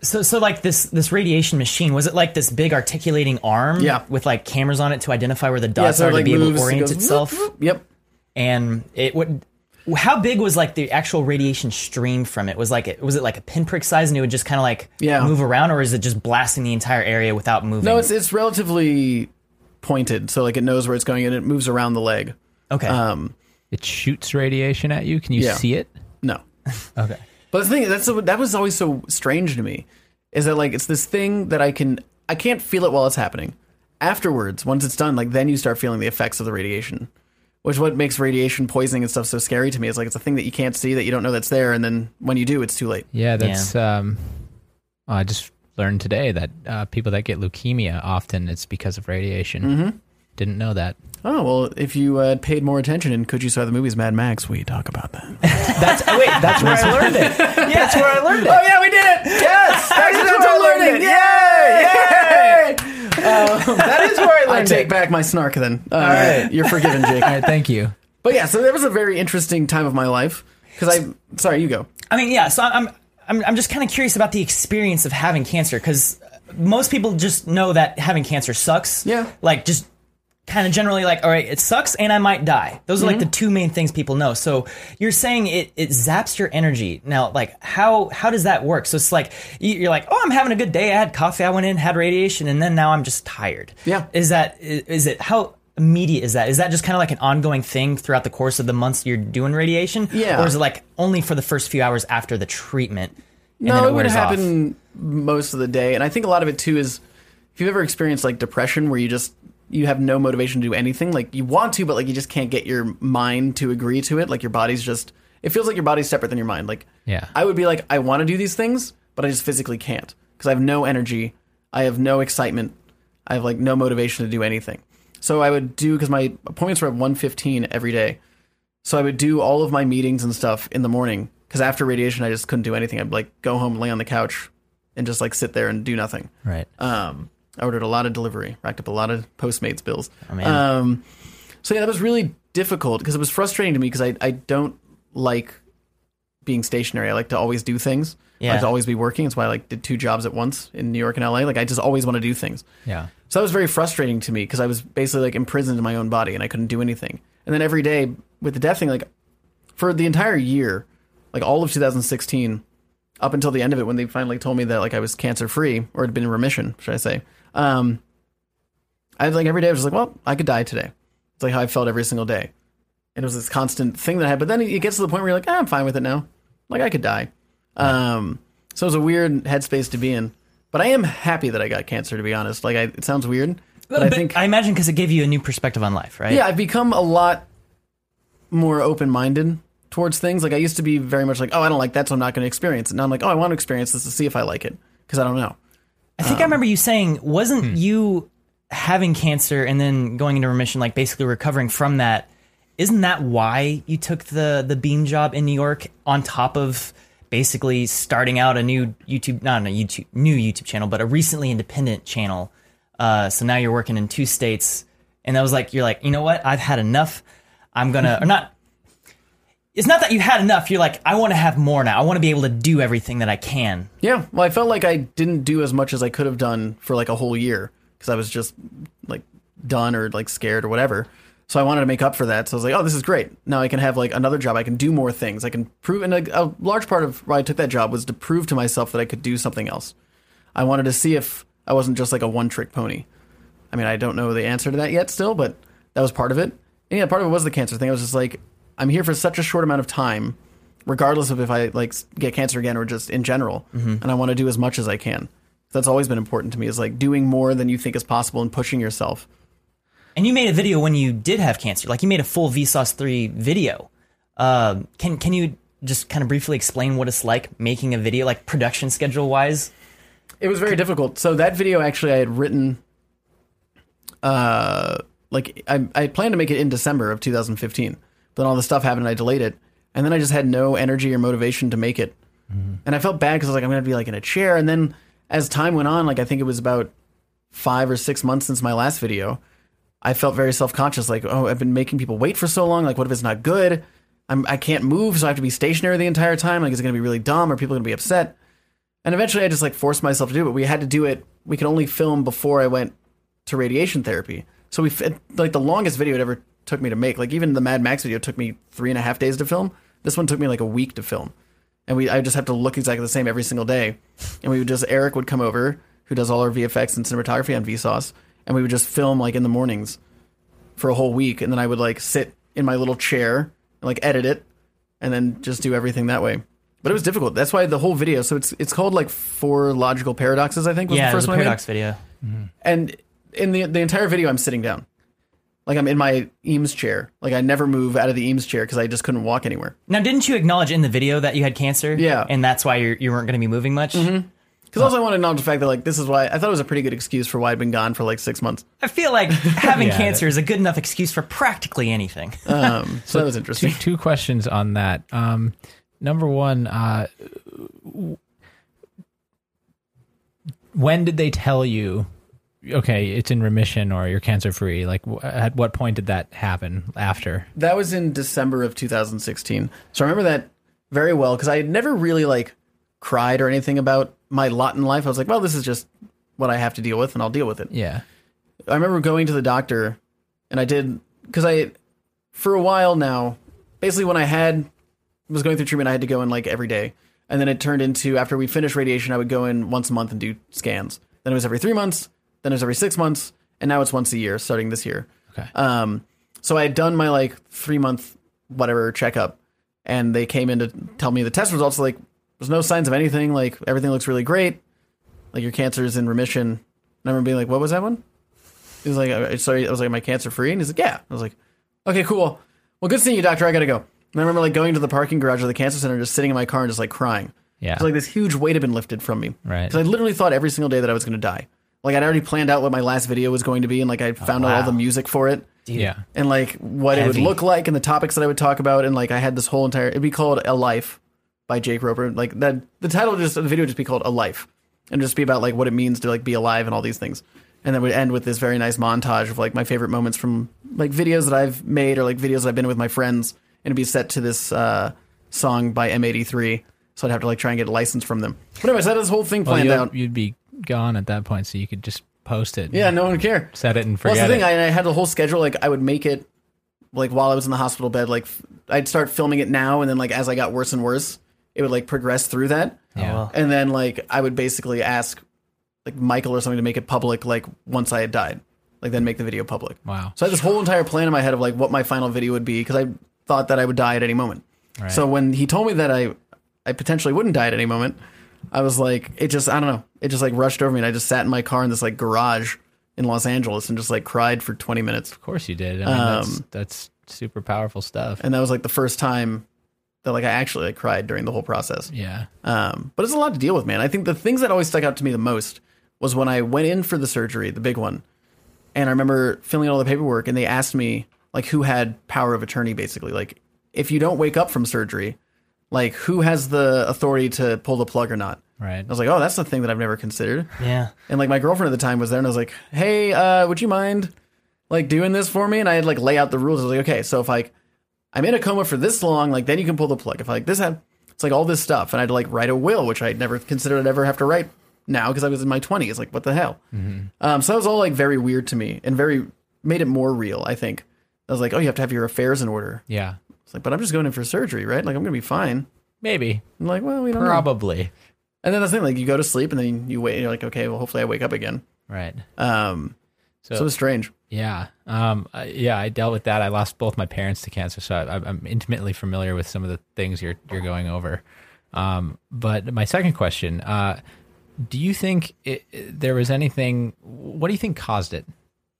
So, so like this this radiation machine was it like this big articulating arm? Yeah. with like cameras on it to identify where the yeah. dots So are like to be able moves, to it orient goes itself. whoop, whoop. Yep. And it would. How big was like the actual radiation stream from it? Was like it was it like a pinprick size and it would just kind of like Yeah. move around, or is it just blasting the entire area without moving? No, it's it's relatively pointed, so like it knows where it's going and it moves around the leg. okay. Um, It shoots radiation at you. Can you Yeah. see it? no. Okay. But the thing that's that was always so strange to me is that like it's this thing that I can I can't feel it while it's happening. Afterwards, once it's done, like then you start feeling the effects of the radiation. Which is what makes radiation poisoning and stuff so scary to me. Is like it's a thing that you can't see that you don't know that's there, and then when you do, it's too late. Yeah, that's. Um, I just learned today that uh, people that get leukemia often it's because of radiation. Didn't know that. Oh well, if you uh, paid more attention in Could You Saw the movies Mad Max, we talk about that. That's wait, that's where I learned it. Yeah. That's where I learned it. oh yeah, we did it. Yes, accidental learning. Yay! Yay! that is where I learned I take it. back my snark then. All right. you're forgiven, Jake. All right, thank you. But yeah, so that was a very interesting time of my life because I. Sorry, you go. I mean, yeah. So I'm I'm I'm just kind of curious about the experience of having cancer because most people just know that having cancer sucks. Yeah. Like just kind of generally like, all right, it sucks and I might die. Those are like Mm-hmm. the two main things people know. So you're saying it it zaps your energy. Now, like how how does that work? So it's like you- you're like, oh, I'm having a good day. I had coffee. I went in, had radiation, and then now I'm just tired. Yeah. Is that is, it how? Immediate is that? Is that just kind of like an ongoing thing throughout the course of the months you're doing radiation? Yeah. Or is it like only for the first few hours after the treatment? And no, then it, it would wears off? happen most of the day, and I think a lot of it too is if you've ever experienced like depression, where you just you have no motivation to do anything, like you want to, but like you just can't get your mind to agree to it. Like your body's just it feels like your body's separate than your mind. Like Yeah. I would be like I want to do these things, but I just physically can't because I have no energy, I have no excitement, I have like no motivation to do anything. So I would do because my appointments were at one fifteen every day. So I would do all of my meetings and stuff in the morning because after radiation, I just couldn't do anything. I'd like go home, lay on the couch, and just like sit there and do nothing. Right. Um, I ordered a lot of delivery, racked up a lot of Postmates bills. man. Um, so yeah, that was really difficult because it was frustrating to me because I I don't like being stationary. I like to always do things. I like to always be working. That's why I like did two jobs at once in New York and LA. Like I just always want to do things. Yeah. So that was very frustrating to me because I was basically like imprisoned in my own body and I couldn't do anything. And then every day with the death thing, like for the entire year, like all of 2016, up until the end of it, when they finally told me that like I was cancer free or had been in remission, should I say? Um, I like every day I was just like, well, I could die today. It's like how I felt every single day, and it was this constant thing that I had. But then it gets to the point where you're like, ah, I'm fine with it now. Like I could die. Um, so it was a weird headspace to be in. But I am happy that I got cancer. To be honest, like I, it sounds weird, but, I think I imagine because it gave you a new perspective on life, right? yeah, I've become a lot more open minded towards things. Like I used to be very much like, oh, I don't like that, so I'm not going to experience it. Now I'm like, oh, I want to experience this to see if I like it because I don't know. I think I remember you saying, wasn't you having cancer and then going into remission, like basically recovering from that? Isn't that why you took the the Beme job in New York on top of basically starting out a new YouTube, not a YouTube, new YouTube channel, but a recently independent channel? Uh, so now you're working in two states, and that was like you're like, you know what? I've had enough. I'm gonna or not. It's not that you had enough. You're like, I want to have more now. I want to be able to do everything that I can. Yeah, well, I felt like I didn't do as much as I could have done for like a whole year because I was just like done or like scared or whatever. So I wanted to make up for that. So I was like, oh, this is great. Now I can have like another job. I can do more things. I can prove. And a, a large part of why I took that job was to prove to myself that I could do something else. I wanted to see if I wasn't just like a one trick pony. I mean, I don't know the answer to that yet still, but that was part of it. And yeah, part of it was the cancer thing. I was just like, I'm here for such a short amount of time, regardless of if I like get cancer again or just in general. And I want to do as much as I can. That's always been important to me is like doing more than you think is possible and pushing yourself. And you made a video when you did have cancer. Like you made a full Vsauce 3 video. Um, can can you just kind of briefly explain what it's like making a video, like production schedule wise? It was very difficult. So that video actually I had written uh like I I planned to make it in December of 2015. Then all the stuff happened and I delayed it. And then I just had no energy or motivation to make it. Mm-hmm. And I felt bad cuz I was like I'm going to be like in a chair and then as time went on like I think it was about 5 or 6 months since my last video, I felt very self-conscious like oh I've been making people wait for so long like what if it's not good? I'm I can't move so I have to be stationary the entire time like is it going to be really dumb Are people going to be upset? And eventually I just like forced myself to do it. But we had to do it. We could only film before I went to radiation therapy. So we like the longest video it ever took me to make. Like even the Mad Max video took me three and a half days to film. This one took me like a week to film. And we I just have to look exactly the same every single day. And we would just Eric would come over, who does all our VFX and cinematography on Vsauce, and we would just film like in the mornings for a whole week. And then I would like sit in my little chair and like edit it and then just do everything that way. But it was difficult. That's why the whole video. So it's it's called like four logical paradoxes. I think was yeah, the first one. Made. paradox video. And in the the entire video, I'm sitting down, like I'm in my Eames chair. Like I never move out of the Eames chair because I just couldn't walk anywhere. Now, didn't you acknowledge in the video that you had cancer? Yeah. and that's why you're, you weren't going to be moving much. Because also I want to acknowledge the fact that like this is why I thought it was a pretty good excuse for why I'd been gone for like six months. I feel like having Yeah. cancer is a good enough excuse for practically anything. Um, so that was interesting. two questions on that. Um, number one, uh, when did they tell you? Okay, it's in remission or you're cancer free. Like, wh- at what point did that happen? After? That was in December of 2016. So I remember that very well because I had never really like cried or anything about my lot in life. I was like, well, this is just what I have to deal with, and I'll deal with it. Yeah. I remember going to the doctor, and I did because I, for a while now, basically when I had was going through treatment, I had to go in like every day, and then it turned into after we finished radiation, I would go in once a month and do scans. Then it was every three months, then it was every six months, and now it's once a year starting this year. Okay. Um, so I had done my like three month whatever checkup, and they came in to tell me the test results. Like, there's no signs of anything. Like everything looks really great. Like your cancer is in remission. And I remember being like, "What was that one?" He was like, "Uh, "Sorry." I was like, "My cancer free?" And he's like, "Yeah." I was like, "Okay, cool. Well, good seeing you, doctor. I gotta go." And I remember like going to the parking garage of the cancer center, just sitting in my car and just like crying. Yeah. It's like this huge weight had been lifted from me. Right. Because I literally thought every single day that I was going to die. Like I'd already planned out what my last video was going to be, and like I found out all the music for it, yeah. and like what it would look like, and the topics that I would talk about, and like I had this whole entire. It'd be called A Life by Jake Roper. Like that, the title just the video would just be called A Life, and just be about like what it means to like be alive and all these things. And then would end with this very nice montage of like my favorite moments from like videos that I've made or like videos that I've been with my friends, and it'd be set to this uh, song by M83. So I'd have to like try and get a license from them. But anyways, I had this whole thing Well, planned you'd, out. you'd be gone at that point, so you could just post it. Yeah, no one would care. Set it and Well, forget that's the thing. it. I, I had the whole schedule. Like, I would make it, like, while I was in the hospital bed. Like, f- I'd start filming it now, and then, like, as I got worse and worse, it would, like, progress through that. yeah. Oh, well. And then, like, I would basically ask, like, Michael or something to make it public, like, once I had died. Like, then make the video public. Wow. So I had this whole entire plan in my head of, like, what my final video would be, because I thought that I would die at any moment. Right. So when he told me that I, I potentially wouldn't die at any moment, I was like, it just, I don't know, it just like rushed over me, and I just sat in my car in this like garage in Los Angeles and just like cried for 20 minutes. Of course you did. I mean, that's, Um, that's super powerful stuff. And that was like the first time that like I actually like cried during the whole process. yeah. Um, but it's a lot to deal with, man. I think the things that always stuck out to me the most was when I went in for the surgery, the big one, and I remember filling out all the paperwork, and they asked me like who had power of attorney, basically, like if you don't wake up from surgery, like who has the authority to pull the plug or not. Right. I was like, oh, that's the thing that I've never considered. Yeah. And like my girlfriend at the time was there, and I was like, "Hey, uh, would you mind like doing this for me?" And I had like lay out the rules. I was like, "Okay, so if like I'm in a coma for this long, like then you can pull the plug. If like this had, it's like all this stuff, and I had to like write a will, which I'd never considered I'd ever have to write now because I was in my 20s. Like, what the hell? Um, so that was all like very weird to me, and very made it more real. I think I was like, "Oh, you have to have your affairs in order." Yeah. It's like, but I'm just going in for surgery, right? Like I'm gonna be fine. Maybe. I'm like, well, we don't know. And then that's the thing, like you go to sleep and then you wait, and you're like, okay, well, hopefully I wake up again. Right. Um, So, so it was strange. yeah. Um, uh, yeah, I dealt with that. I lost both my parents to cancer, so I, I'm intimately familiar with some of the things you're you're going over. Um, but my second question, uh, do you think it- there was anything? What do you think caused it? Do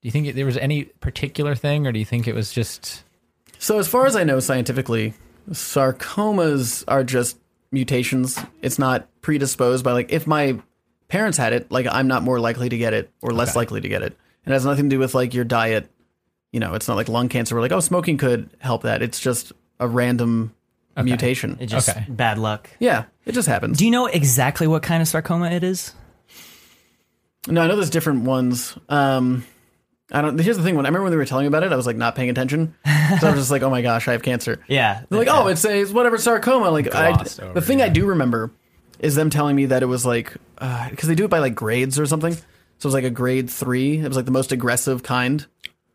you think it, there was any particular thing, or do you think it was just? So, as far as I know scientifically, sarcomas are just mutations. It's not predisposed by like if my parents had it, like I'm not more likely to get it or less likely to get it. It has nothing to do with like your diet. You know, it's not like lung cancer. We're like, oh, smoking could help that. It's just a random mutation. It just Okay. bad luck. yeah, it just happens. Do you know exactly what kind of sarcoma it is? No, I know there's different ones. Um, I don't. Here's the thing. When I remember when they were telling me about it, I was like not paying attention. So I was just like, oh my gosh, I have cancer. Yeah. They're like, oh, it's a it's whatever sarcoma. Like, I, over, the thing yeah. I do remember is them telling me that it was like uh, because they do it by like grades or something. So it was like a grade three. It was like the most aggressive kind.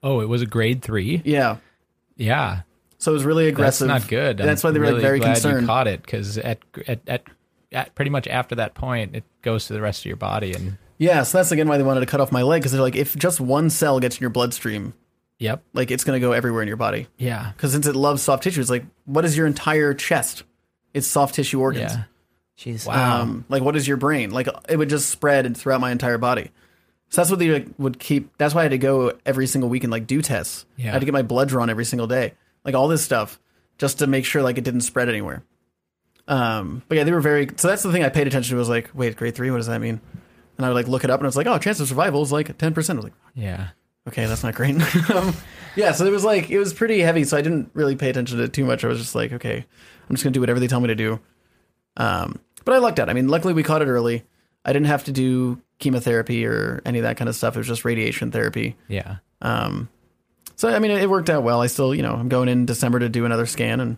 Oh, it was a grade three. Yeah. Yeah, So it was really that's aggressive. not good. And that's why they were really like very glad concerned. You caught it because at, at at at pretty much after that point, it goes to the rest of your body, and Yeah. So that's again why they wanted to cut off my leg because they're like, if just one cell gets in your bloodstream, yep, like it's gonna go everywhere in your body. yeah, Because since it loves soft tissue, it's like, what is your entire chest? It's soft tissue organs. yeah. Jeez. Wow. Um, like what is your brain? Like it would just spread throughout my entire body. So that's what they like, would keep. That's why I had to go every single week and like do tests. Yeah. I had to get my blood drawn every single day, like all this stuff, just to make sure like it didn't spread anywhere. Um, but yeah, they were very. So that's the thing I paid attention to. Was like, wait, grade three, what does that mean? And I would like look it up, and it's like, oh, chance of survival is like ten percent. I was like, Yeah. okay, that's not great. um, yeah, so it was like it was pretty heavy. So I didn't really pay attention to it too much. I was just like, okay, I'm just gonna do whatever they tell me to do. Um, but I lucked out. I mean, luckily we caught it early. I didn't have to do chemotherapy or any of that kind of stuff. It was just radiation therapy. Yeah. Um, so I mean, it, it worked out well. I still, you know, I'm going in December to do another scan, and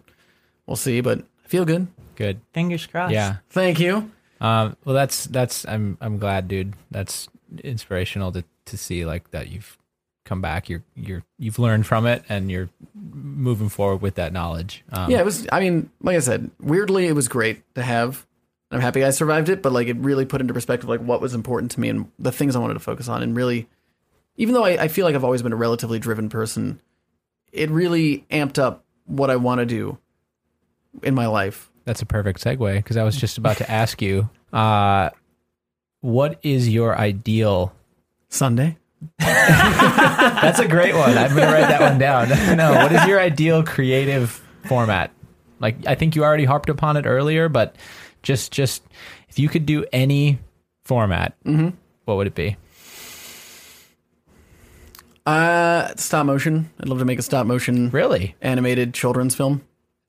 we'll see. But I feel good. Good. Fingers crossed. Yeah. Thank you. Um, well, that's that's I'm I'm glad, dude. That's inspirational to to see like that you've come back. You're you're you've learned from it, and you're moving forward with that knowledge. Um, Yeah, it was. I mean, like I said, weirdly, it was great to have. I'm happy I survived it, but like it really put into perspective like what was important to me and the things I wanted to focus on, and really, even though I, I feel like I've always been a relatively driven person, it really amped up what I want to do in my life. That's a perfect segue because I was just about to ask you, uh, what is your ideal? Sunday. That's a great one. I'm gonna write that one down. no, what is your ideal creative format? Like, I think you already harped upon it earlier, but just just if you could do any format, what would it be? Uh, stop motion. I'd love to make a stop motion Really, animated children's film.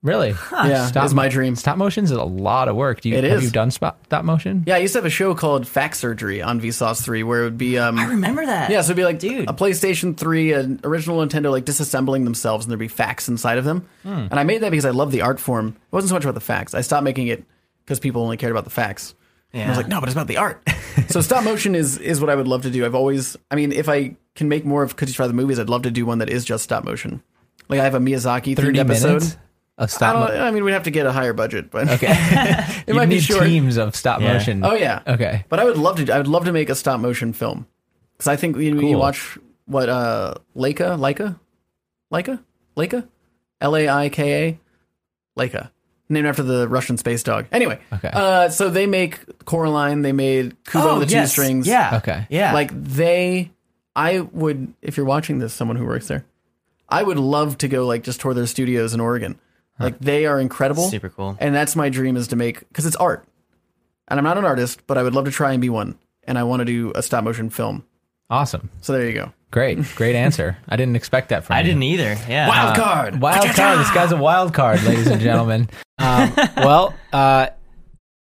Really. Yeah, Stop is my mo- dream. Stop motion's is a lot of work. Do you It have is. you done spot, stop motion? Yeah, I used to have a show called Fact Surgery on Vsauce 3 where it would be um I remember that. Yeah, so it'd be like Dude. a PlayStation 3, an original Nintendo, like disassembling themselves, and there'd be facts inside of them. Hmm. And I made that because I love the art form. It wasn't so much about the facts. I stopped making it because people only cared about the facts. And I was like, no, but it's about the art. so stop motion is is what I would love to do. I've always, I mean, if I can make more of Could You Try the Movies, I'd love to do one that is just stop motion. Like I have a Miyazaki Thirty themed episode. minutes of I, stop don't, motion. I mean, we'd have to get a higher budget, but Okay, it you might be need short. teams of stop Yeah. motion. Oh yeah. Okay. But I would love to. I would love to make a stop motion film because I think you, know, you Cool. watch what uh Laika, Laika, Laika, Laika, L A I K A, Laika, named after the Russian space dog. Anyway, Okay. Uh, so they make Coraline. They made Kubo Oh, the Two. Strings. Yeah. Okay. Yeah. Like they, I would if you're watching this, someone who works there, I would love to go like just tour their studios in Oregon. Like they are incredible. Super cool. And that's my dream is to make because it's art. And I'm not an artist, but I would love to try and be one. And I want to do a stop motion film. Awesome. So there you go. Great. Great answer. I didn't expect that from I you. I didn't either. Yeah. Wild card. Wild card. This guy's a wild card, ladies and gentlemen. Um, well, uh,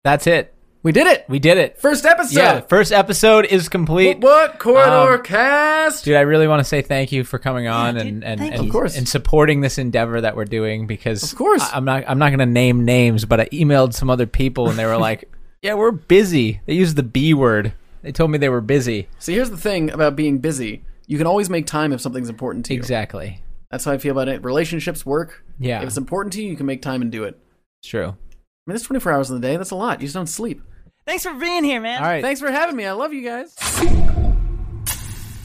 that's it. We did it. We did it. First episode. Yeah, first episode is complete. What, what? corridor Um, cast? Dude, I really want to say thank you for coming on Yeah, and dude, and, thank and. Of course. and supporting this endeavor that we're doing because Of course. I, am not I'm not going to name names, but I emailed some other people and they were like, "Yeah, we're busy." They used the B word. They told me they were busy. See, here's the thing about being busy. You can always make time if something's important to you. Exactly. That's how I feel about it. Relationships, work. Yeah. If it's important to you, you can make time and do it. It's true. I mean, that's 24 hours in the day. That's a lot. You just don't sleep. Thanks for being here, man. All right. Thanks for having me. I love you guys.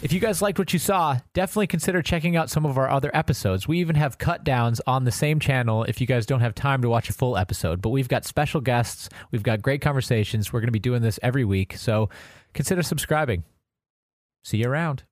If you guys liked what you saw, definitely consider checking out some of our other episodes. We even have cut downs on the same channel if you guys don't have time to watch a full episode. But we've got special guests, we've got great conversations. We're going to be doing this every week. So consider subscribing. See you around.